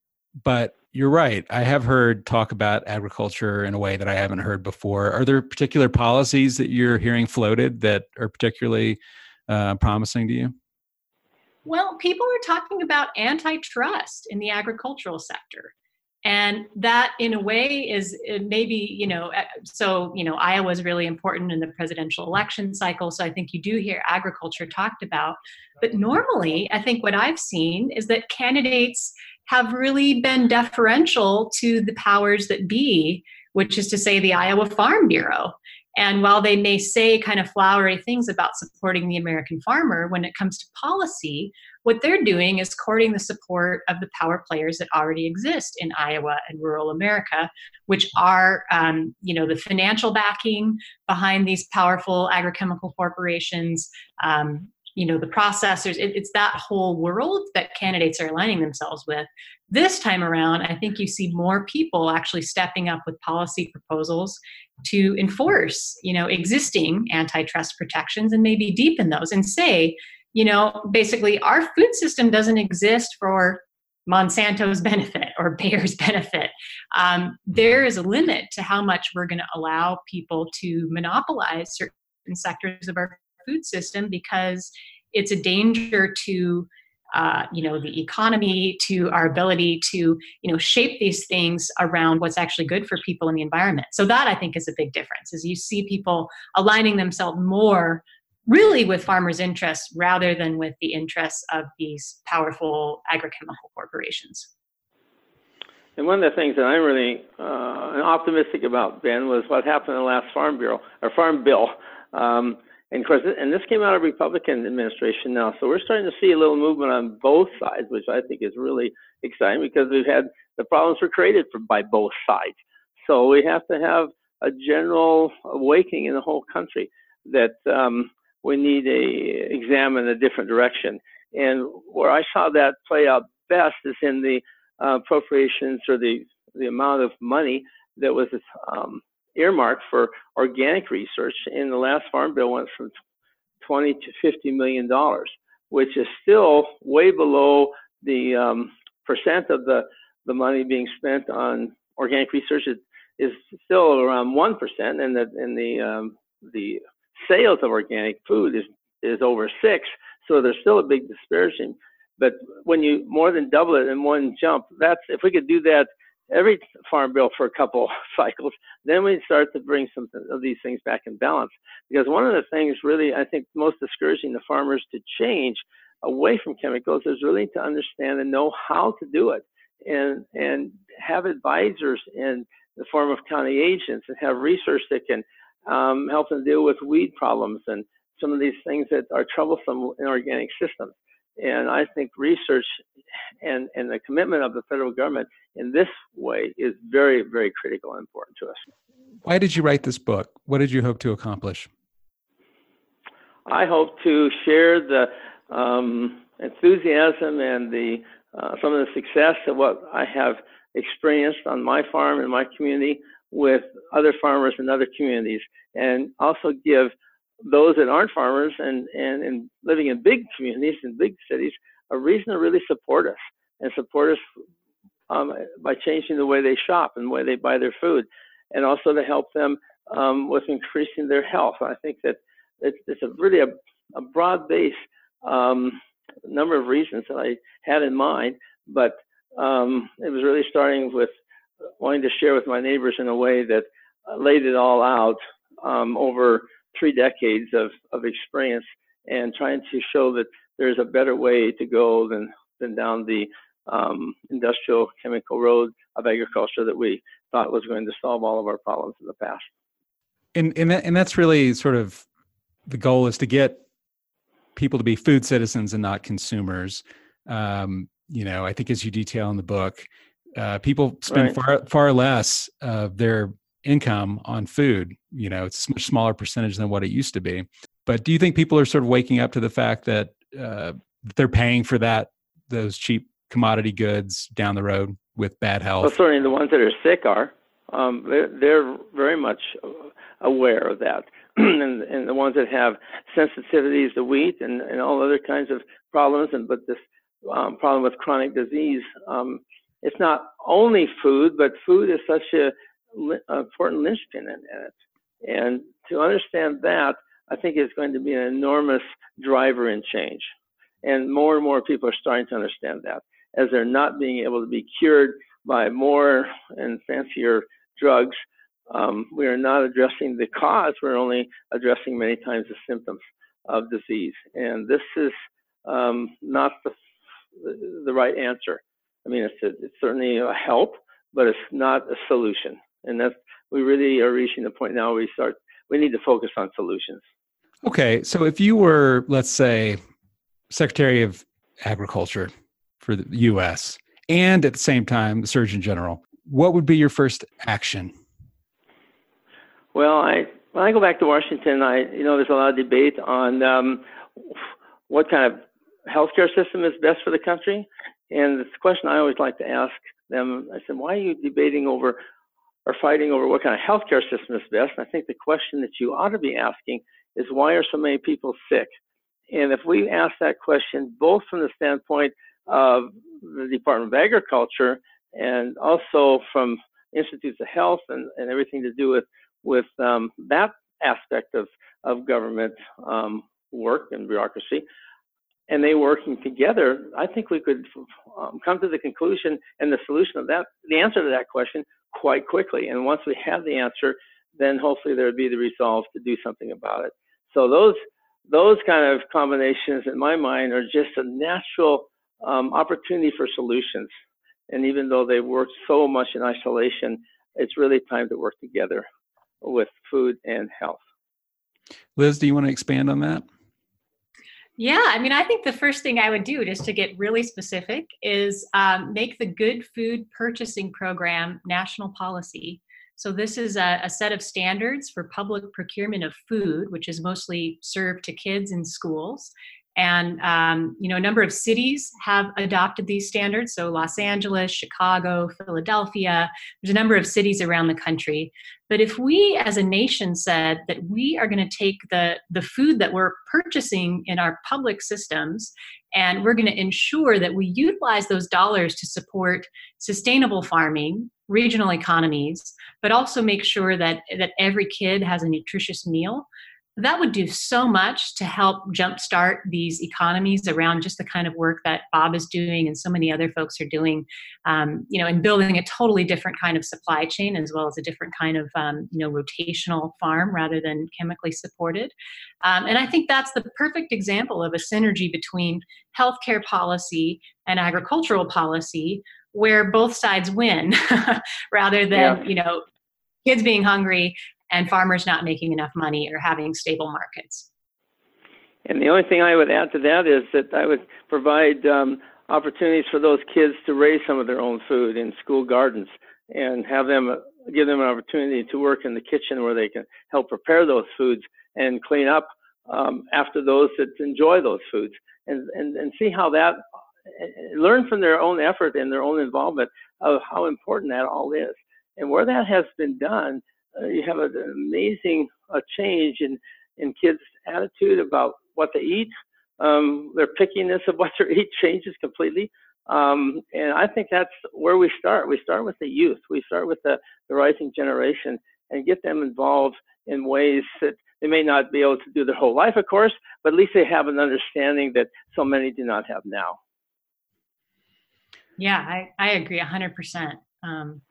Speaker 2: but you're right. I have heard talk about agriculture in a way that I haven't heard before. Are there particular policies that you're hearing floated that are particularly uh, promising to you?
Speaker 4: Well, people are talking about antitrust in the agricultural sector and that in a way is maybe you know eh, so you know iowa is really important in the presidential election cycle so i think you do hear agriculture talked about but normally i think what i've seen is that candidates have really been deferential to the powers that be which is to say the iowa farm bureau. And while they may say kind of flowery things about supporting the American farmer, when it comes to policy, what they're doing is courting the support of the power players that already exist in Iowa and rural America, which are, um, you know, the financial backing behind these powerful agrochemical corporations, um, you know the processors it, it's that whole world that candidates are aligning themselves with. This time around i think you see more people actually stepping up with policy proposals to enforce you know existing antitrust protections and maybe deepen those and say you know basically our food system doesn't exist for monsanto's benefit or bayer's benefit. Um, there is a limit to how much we're going to allow people to monopolize certain sectors of our food system because it's a danger to uh, you know the economy to our ability to you know shape these things around what's actually good for people in the environment so that i think is a big difference is you see people aligning themselves more really with farmers interests rather than with the interests of these powerful agrochemical corporations
Speaker 3: and one of the things that I'm really uh, optimistic about, Ben, was what happened in the last Farm Bureau or Farm Bill. Um, and of course, and this came out of Republican administration now, so we're starting to see a little movement on both sides, which I think is really exciting because we've had the problems were created for, by both sides. So we have to have a general awakening in the whole country that um, we need to examine a different direction. And where I saw that play out best is in the uh, appropriations or the the amount of money that was um, earmarked for organic research in the last farm bill went from 20 to 50 million dollars, which is still way below the um, percent of the the money being spent on organic research is, is still around one percent, and the and the um, the sales of organic food is is over six. So there's still a big dispersion. But when you more than double it in one jump, that's if we could do that every farm bill for a couple cycles, then we start to bring some of these things back in balance. Because one of the things really I think most discouraging the farmers to change away from chemicals is really to understand and know how to do it and and have advisors in the form of county agents and have research that can um, help them deal with weed problems and some of these things that are troublesome in organic systems. And I think research and, and the commitment of the federal government in this way is very, very critical and important to us.
Speaker 2: Why did you write this book? What did you hope to accomplish?
Speaker 3: I hope to share the um, enthusiasm and the uh, some of the success of what I have experienced on my farm and my community with other farmers in other communities, and also give those that aren't farmers and, and, and living in big communities and big cities a reason to really support us and support us um, by changing the way they shop and the way they buy their food, and also to help them um, with increasing their health. I think that it's, it's a really a, a broad base um, number of reasons that I had in mind, but um, it was really starting with wanting to share with my neighbors in a way that uh, laid it all out um, over three decades of, of experience and trying to show that there's a better way to go than, than down the um, industrial chemical road of agriculture that we thought was going to solve all of our problems in the past.
Speaker 2: And and that, and that's really sort of the goal is to get people to be food citizens and not consumers. Um, you know, I think as you detail in the book, uh, people spend right. far far less of their income on food. You know, it's a much smaller percentage than what it used to be. But do you think people are sort of waking up to the fact that uh, they're paying for that those cheap commodity goods down the road with bad health?
Speaker 3: Well, certainly the ones that are sick are. Um, they're, they're very much aware of that. and, and the ones that have sensitivities to wheat and, and all other kinds of problems, and but this um, problem with chronic disease, um, it's not only food, but food is such a important linchpin in, in it. And to understand that, I think is going to be an enormous driver in change. And more and more people are starting to understand that as they're not being able to be cured by more and fancier drugs. Um, we are not addressing the cause, we're only addressing many times the symptoms of disease. And this is um, not the, the right answer. I mean, it's, a, it's certainly a help, but it's not a solution and that's we really are reaching the point now where we start we need to focus on solutions.
Speaker 2: Okay, so if you were, let's say, Secretary of Agriculture for the U.S. and at the same time the Surgeon General, what would be your first action?
Speaker 3: Well, I when I go back to Washington, I you know there's a lot of debate on um, what kind of healthcare system is best for the country, and it's a question I always like to ask them. I said, why are you debating over or fighting over what kind of healthcare system is best? I think the question that you ought to be asking is why are so many people sick? And if we ask that question both from the standpoint of the Department of Agriculture and also from institutes of health and, and everything to do with with um, that aspect of of government um, work and bureaucracy, and they working together, I think we could um, come to the conclusion and the solution of that, the answer to that question quite quickly. And once we have the answer, then hopefully there would be the resolve to do something about it. So those those kind of combinations, in my mind, are just a natural um, opportunity for solutions. And even though they work so much in isolation, it's really time to work together with food and health.
Speaker 2: Liz, do you want to expand on that?
Speaker 4: Yeah, I mean, I think the first thing I would do, just to get really specific, is um, make the Good Food Purchasing Program national policy. So, this is a, a, set of standards for public procurement of food, which is mostly served to kids in schools. And um, you know, a number of cities have adopted these standards. So Los Angeles, Chicago, Philadelphia. There's a number of cities around the country. But if we, as a nation, said that we are going to take the the food that we're purchasing in our public systems, and we're going to ensure that we utilize those dollars to support sustainable farming, regional economies, but also make sure that that every kid has a nutritious meal that would do so much to help jumpstart these economies around just the kind of work that Bob is doing and so many other folks are doing, um, you know, and building a totally different kind of supply chain as well as a different kind of, um, you know, rotational farm rather than chemically supported. Um, and I think that's the perfect example of a synergy between healthcare policy and agricultural policy where both sides win rather than, yeah. you know, kids being hungry and farmers not making enough money or having stable markets.
Speaker 3: And the only thing I would add to that is that I would provide um, opportunities for those kids to raise some of their own food in school gardens and have them uh, give them an opportunity to work in the kitchen where they can help prepare those foods and clean up um, after those that enjoy those foods and, and, and see how that learn from their own effort and their own involvement of how important that all is. And where that has been done, you have an amazing uh, change in in kids' attitude about what they eat. Um, their pickiness of what they eat changes completely. Um, and I think that's where we start. We start with the youth. We start with the, the rising generation and get them involved in ways that they may not be able to do their whole life, of course, but at least they have an understanding that so many do not have now.
Speaker 4: Yeah, I, I agree 100%. Um,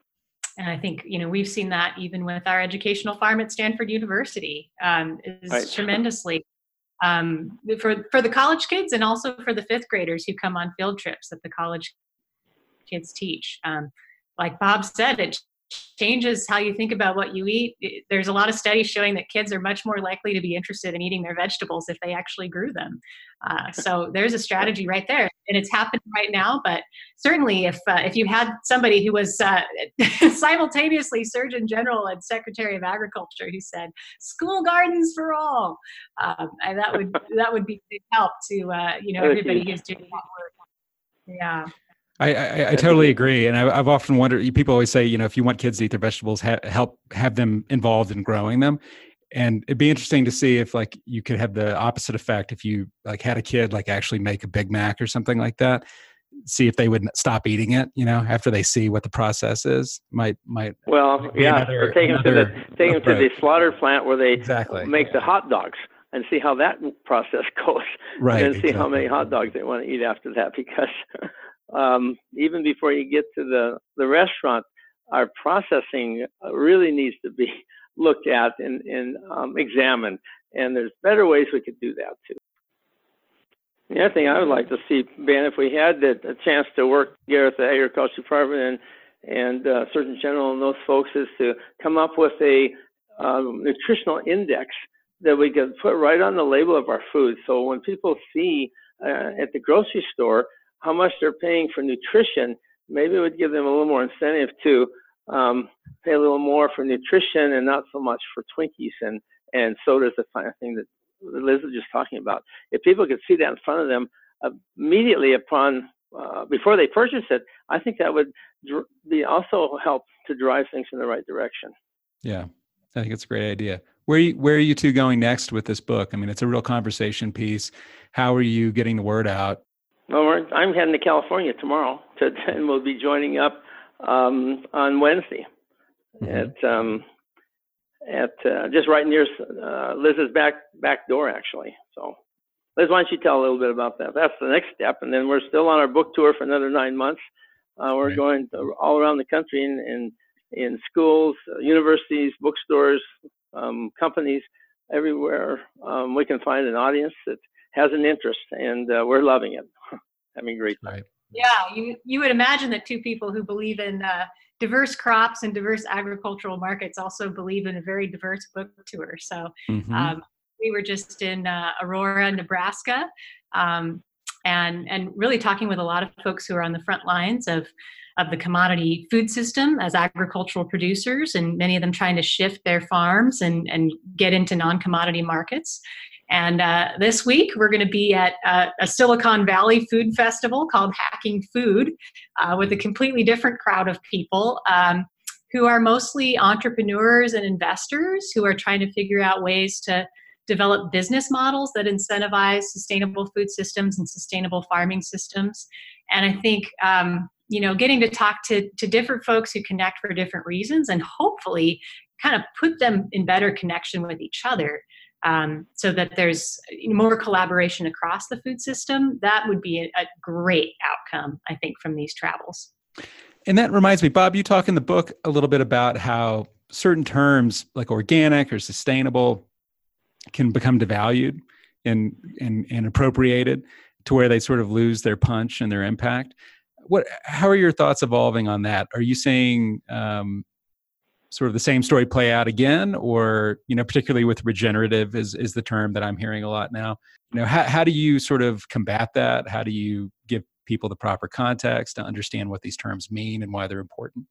Speaker 4: and I think you know we've seen that even with our educational farm at Stanford University um, is right. tremendously um, for for the college kids and also for the fifth graders who come on field trips that the college kids teach. Um, like Bob said, it changes how you think about what you eat. There's a lot of studies showing that kids are much more likely to be interested in eating their vegetables if they actually grew them. Uh, so there's a strategy right there, and it's happening right now. But certainly, if uh, if you had somebody who was uh, simultaneously Surgeon General and Secretary of Agriculture who said "school gardens for all," um, that would that would be big help to uh, you know everybody who's doing that work. Yeah.
Speaker 2: I, I, I, totally agree, and I, have often wondered. People always say, you know, if you want kids to eat their vegetables, ha- help have them involved in growing them. And it'd be interesting to see if, like, you could have the opposite effect if you like had a kid like actually make a Big Mac or something like that. See if they would stop eating it, you know, after they see what the process is. Might might.
Speaker 3: Well, yeah, another, or take them to the take them to the slaughter plant where they
Speaker 2: exactly
Speaker 3: make the hot dogs and see how that process goes,
Speaker 2: right?
Speaker 3: And see exactly. how many hot dogs they want to eat after that because um, even before you get to the, the restaurant, our processing really needs to be looked at and, and um, examined. And there's better ways we could do that too. The other thing I would like to see, Ben, if we had the, a chance to work together with the Agriculture Department and, and uh, Surgeon General and those folks, is to come up with a um, nutritional index that we could put right on the label of our food. So when people see uh, at the grocery store how much they're paying for nutrition, maybe it would give them a little more incentive to um, pay a little more for nutrition and not so much for Twinkies and and sodas, the kind of thing that Liz was just talking about. If people could see that in front of them immediately upon uh, before they purchase it, I think that would dr- be also help to drive things in the right direction.
Speaker 2: Yeah, I think it's a great idea. Where you, where are you two going next with this book? I mean, it's a real conversation piece. How are you getting the word out?
Speaker 3: Well, I'm heading to California tomorrow, to, and we'll be joining up um, on Wednesday mm-hmm. at um, at uh, just right near uh, Liz's back back door, actually. So, Liz, why don't you tell a little bit about that? That's the next step, and then we're still on our book tour for another nine months. Uh, we're right. going to, all around the country in in, in schools, uh, universities, bookstores, um, companies, everywhere um, we can find an audience that has an interest, and uh, we're loving it, having a great time.
Speaker 2: Right.
Speaker 4: Yeah, you you would imagine that two people who believe in uh, diverse crops and diverse agricultural markets also believe in a very diverse book tour. So mm-hmm. um, we were just in uh, Aurora, Nebraska, um, and and really talking with a lot of folks who are on the front lines of of the commodity food system as agricultural producers, and many of them trying to shift their farms and and get into non-commodity markets. And uh, this week, we're going to be at uh, a Silicon Valley food festival called Hacking Food uh, with a completely different crowd of people um, who are mostly entrepreneurs and investors who are trying to figure out ways to develop business models that incentivize sustainable food systems and sustainable farming systems. And I think, um, you know, getting to talk to, to different folks who connect for different reasons and hopefully kind of put them in better connection with each other um, so that there's more collaboration across the food system. That would be a, a great outcome, I think, from these travels.
Speaker 2: And that reminds me, Bob, you talk in the book a little bit about how certain terms like organic or sustainable can become devalued and, and, and appropriated to where they sort of lose their punch and their impact. What, how are your thoughts evolving on that? Are you saying um, sort of the same story play out again or you know particularly with regenerative is is the term that i'm hearing a lot now. You know how, how do you sort of combat that? How do you give people the proper context to understand what these terms mean and why they're important?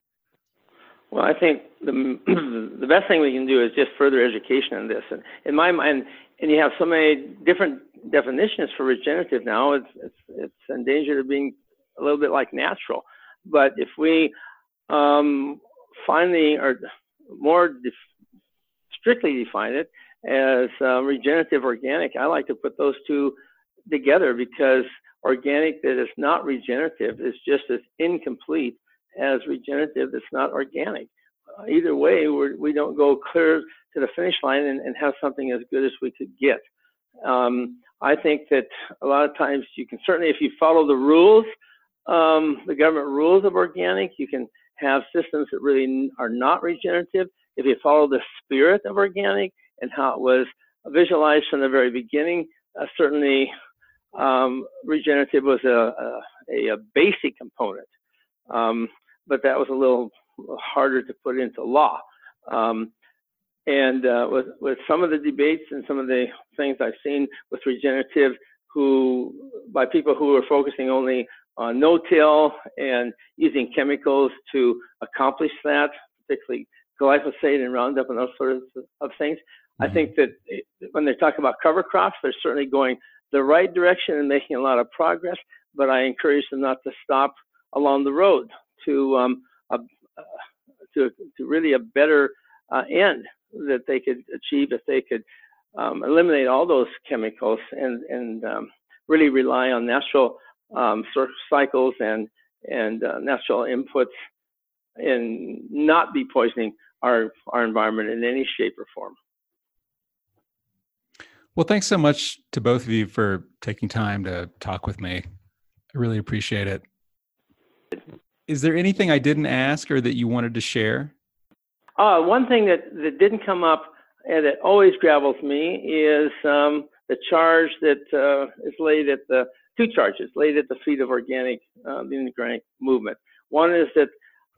Speaker 3: Well i think the the best thing we can do is just further education on this. And in my mind and you have so many different definitions for regenerative now it's it's it's in danger of being a little bit like natural. But if we um, finally or more def- strictly define it as um, regenerative organic. I like to put those two together because organic that is not regenerative is just as incomplete as regenerative that's not organic. Uh, either way, we're, we do not go clear to the finish line and, and, have something as good as we could get. Um, I think that a lot of times you can certainly, if you follow the rules, um, the government rules of organic, you can have systems that really are not regenerative. If you follow the spirit of organic and how it was visualized from the very beginning, uh, certainly um, regenerative was a, a, a basic component, um, but that was a little harder to put into law. Um, and uh, with, with some of the debates and some of the things I've seen with regenerative, who by people who are focusing only uh, no-till and using chemicals to accomplish that, particularly glyphosate and Roundup and those sorts of, of things. Mm-hmm. I think that it, when they talk about cover crops, they're certainly going the right direction and making a lot of progress. But I encourage them not to stop along the road to um, a, uh, to, to really a better uh, end that they could achieve if they could um, eliminate all those chemicals and and um, really rely on natural um, cycles and and uh, natural inputs and not be poisoning our our environment in any shape or form.
Speaker 2: Well, thanks so much to both of you for taking time to talk with me. I really appreciate it. Is there anything I didn't ask or that you wanted to share?
Speaker 3: Uh, one thing that, that didn't come up and that always gravels me is um, the charge that uh, is laid at the two charges laid at the feet of organic, uh, the organic movement. One is that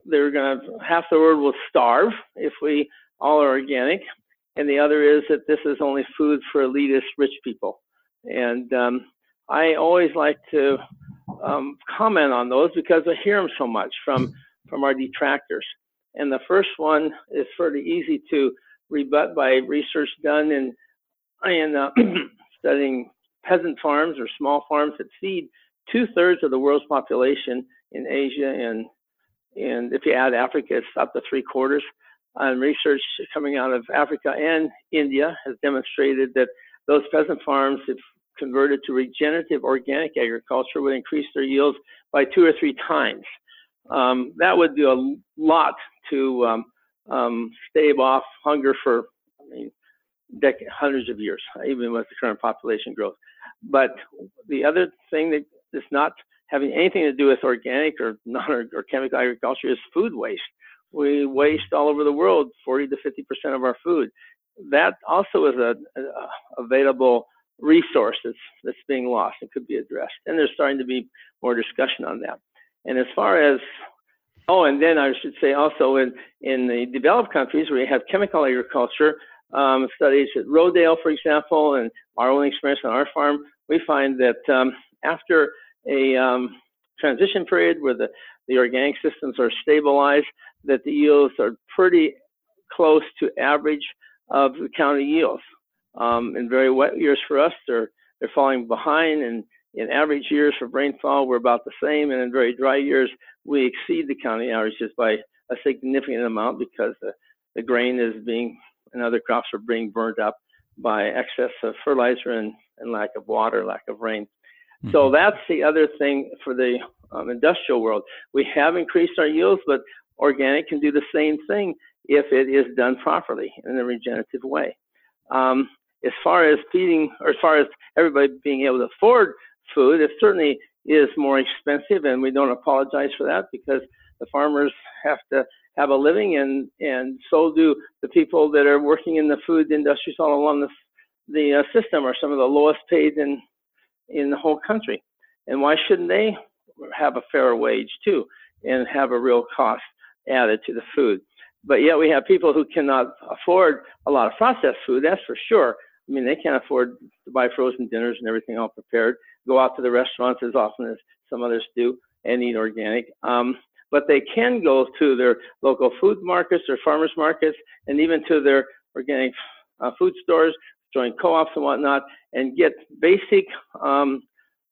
Speaker 3: they're going to half the world will starve if we all are organic, and the other is that this is only food for elitist rich people. And um, I always like to um, comment on those because I hear them so much from from our detractors. And the first one is fairly easy to rebut by research done in in uh, studying peasant farms or small farms that feed two thirds of the world's population in Asia and and if you add Africa, it's up to three quarters. And research coming out of Africa and India has demonstrated that those peasant farms, if converted to regenerative organic agriculture, would increase their yields by two or three times. Um, that would do a lot to um, um, stave off hunger for, I mean, decades, hundreds of years, even with the current population growth. But the other thing that is not having anything to do with organic or non or chemical agriculture is food waste. We waste all over the world 40 to 50 percent of our food. That also is a, a available resource that's that's being lost and could be addressed. And there's starting to be more discussion on that. And as far as oh, and then I should say also in in the developed countries where you have chemical agriculture, um, studies at Rodale, for example, and our own experience on our farm, we find that um, after a um, transition period where the, the organic systems are stabilized, that the yields are pretty close to average of the county yields. Um, in very wet years for us, they're they're falling behind, and in average years for rainfall, we're about the same, and in very dry years, we exceed the county averages by a significant amount because the, the grain is being and other crops are being burned up by excess of fertilizer and, and lack of water, lack of rain. Mm-hmm. So that's the other thing for the um, industrial world. We have increased our yields, but organic can do the same thing if it is done properly in a regenerative way. Um, as far as feeding, or as far as everybody being able to afford food, it certainly is more expensive, and we don't apologize for that because the farmers have to have a living, and and so do the people that are working in the food industries all along the the uh, system are some of the lowest paid in in the whole country. And why shouldn't they have a fairer wage too and have a real cost added to the food? But yet we have people who cannot afford a lot of processed food, that's for sure. I mean, they can't afford to buy frozen dinners and everything all prepared, go out to the restaurants as often as some others do and eat organic. Um, but they can go to their local food markets or farmers markets and even to their organic uh, food stores join co-ops and whatnot, and get basic um,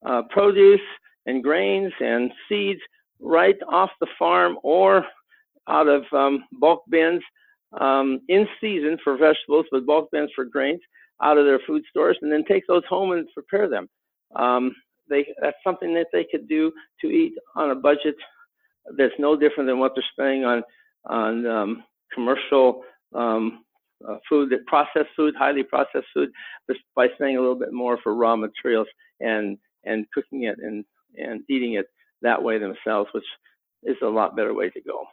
Speaker 3: uh, produce and grains and seeds right off the farm or out of um, bulk bins um, in season for vegetables, but bulk bins for grains out of their food stores, and then take those home and prepare them. Um, they, that's something that they could do to eat on a budget that's no different than what they're spending on on um, commercial um, uh, food, processed food, highly processed food, by spending a little bit more for raw materials and and cooking it and and eating it that way themselves, which is a lot better way to go.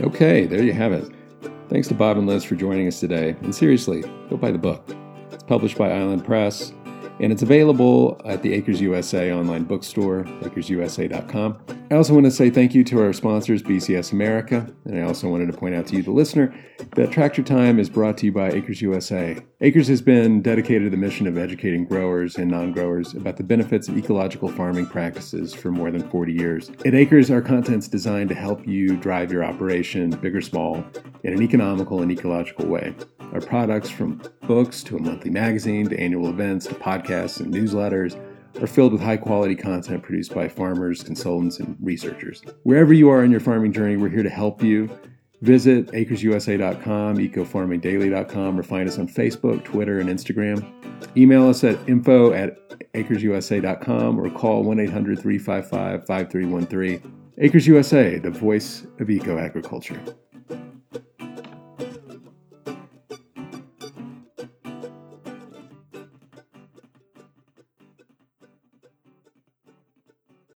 Speaker 2: Okay, there you have it. Thanks to Bob and Liz for joining us today. And seriously, go buy the book. It's published by Island Press and it's available at the Acres USA online bookstore, acresusa.com. I also want to say thank you to our sponsors, BCS America, and I also wanted to point out to you, the listener, that Tractor Time is brought to you by Acres USA. Acres has been dedicated to the mission of educating growers and non growers about the benefits of ecological farming practices for more than 40 years. At Acres, our content's designed to help you drive your operation, big or small, in an economical and ecological way. Our products, from books to a monthly magazine to annual events to podcasts and newsletters, are filled with high quality content produced by farmers, consultants, and researchers. Wherever you are in your farming journey, we're here to help you. Visit acresusa.com, ecofarmingdaily.com, or find us on Facebook, Twitter, and Instagram. Email us at info at acresusa.com or call 1 800 355 5313. Acres USA, the voice of eco agriculture.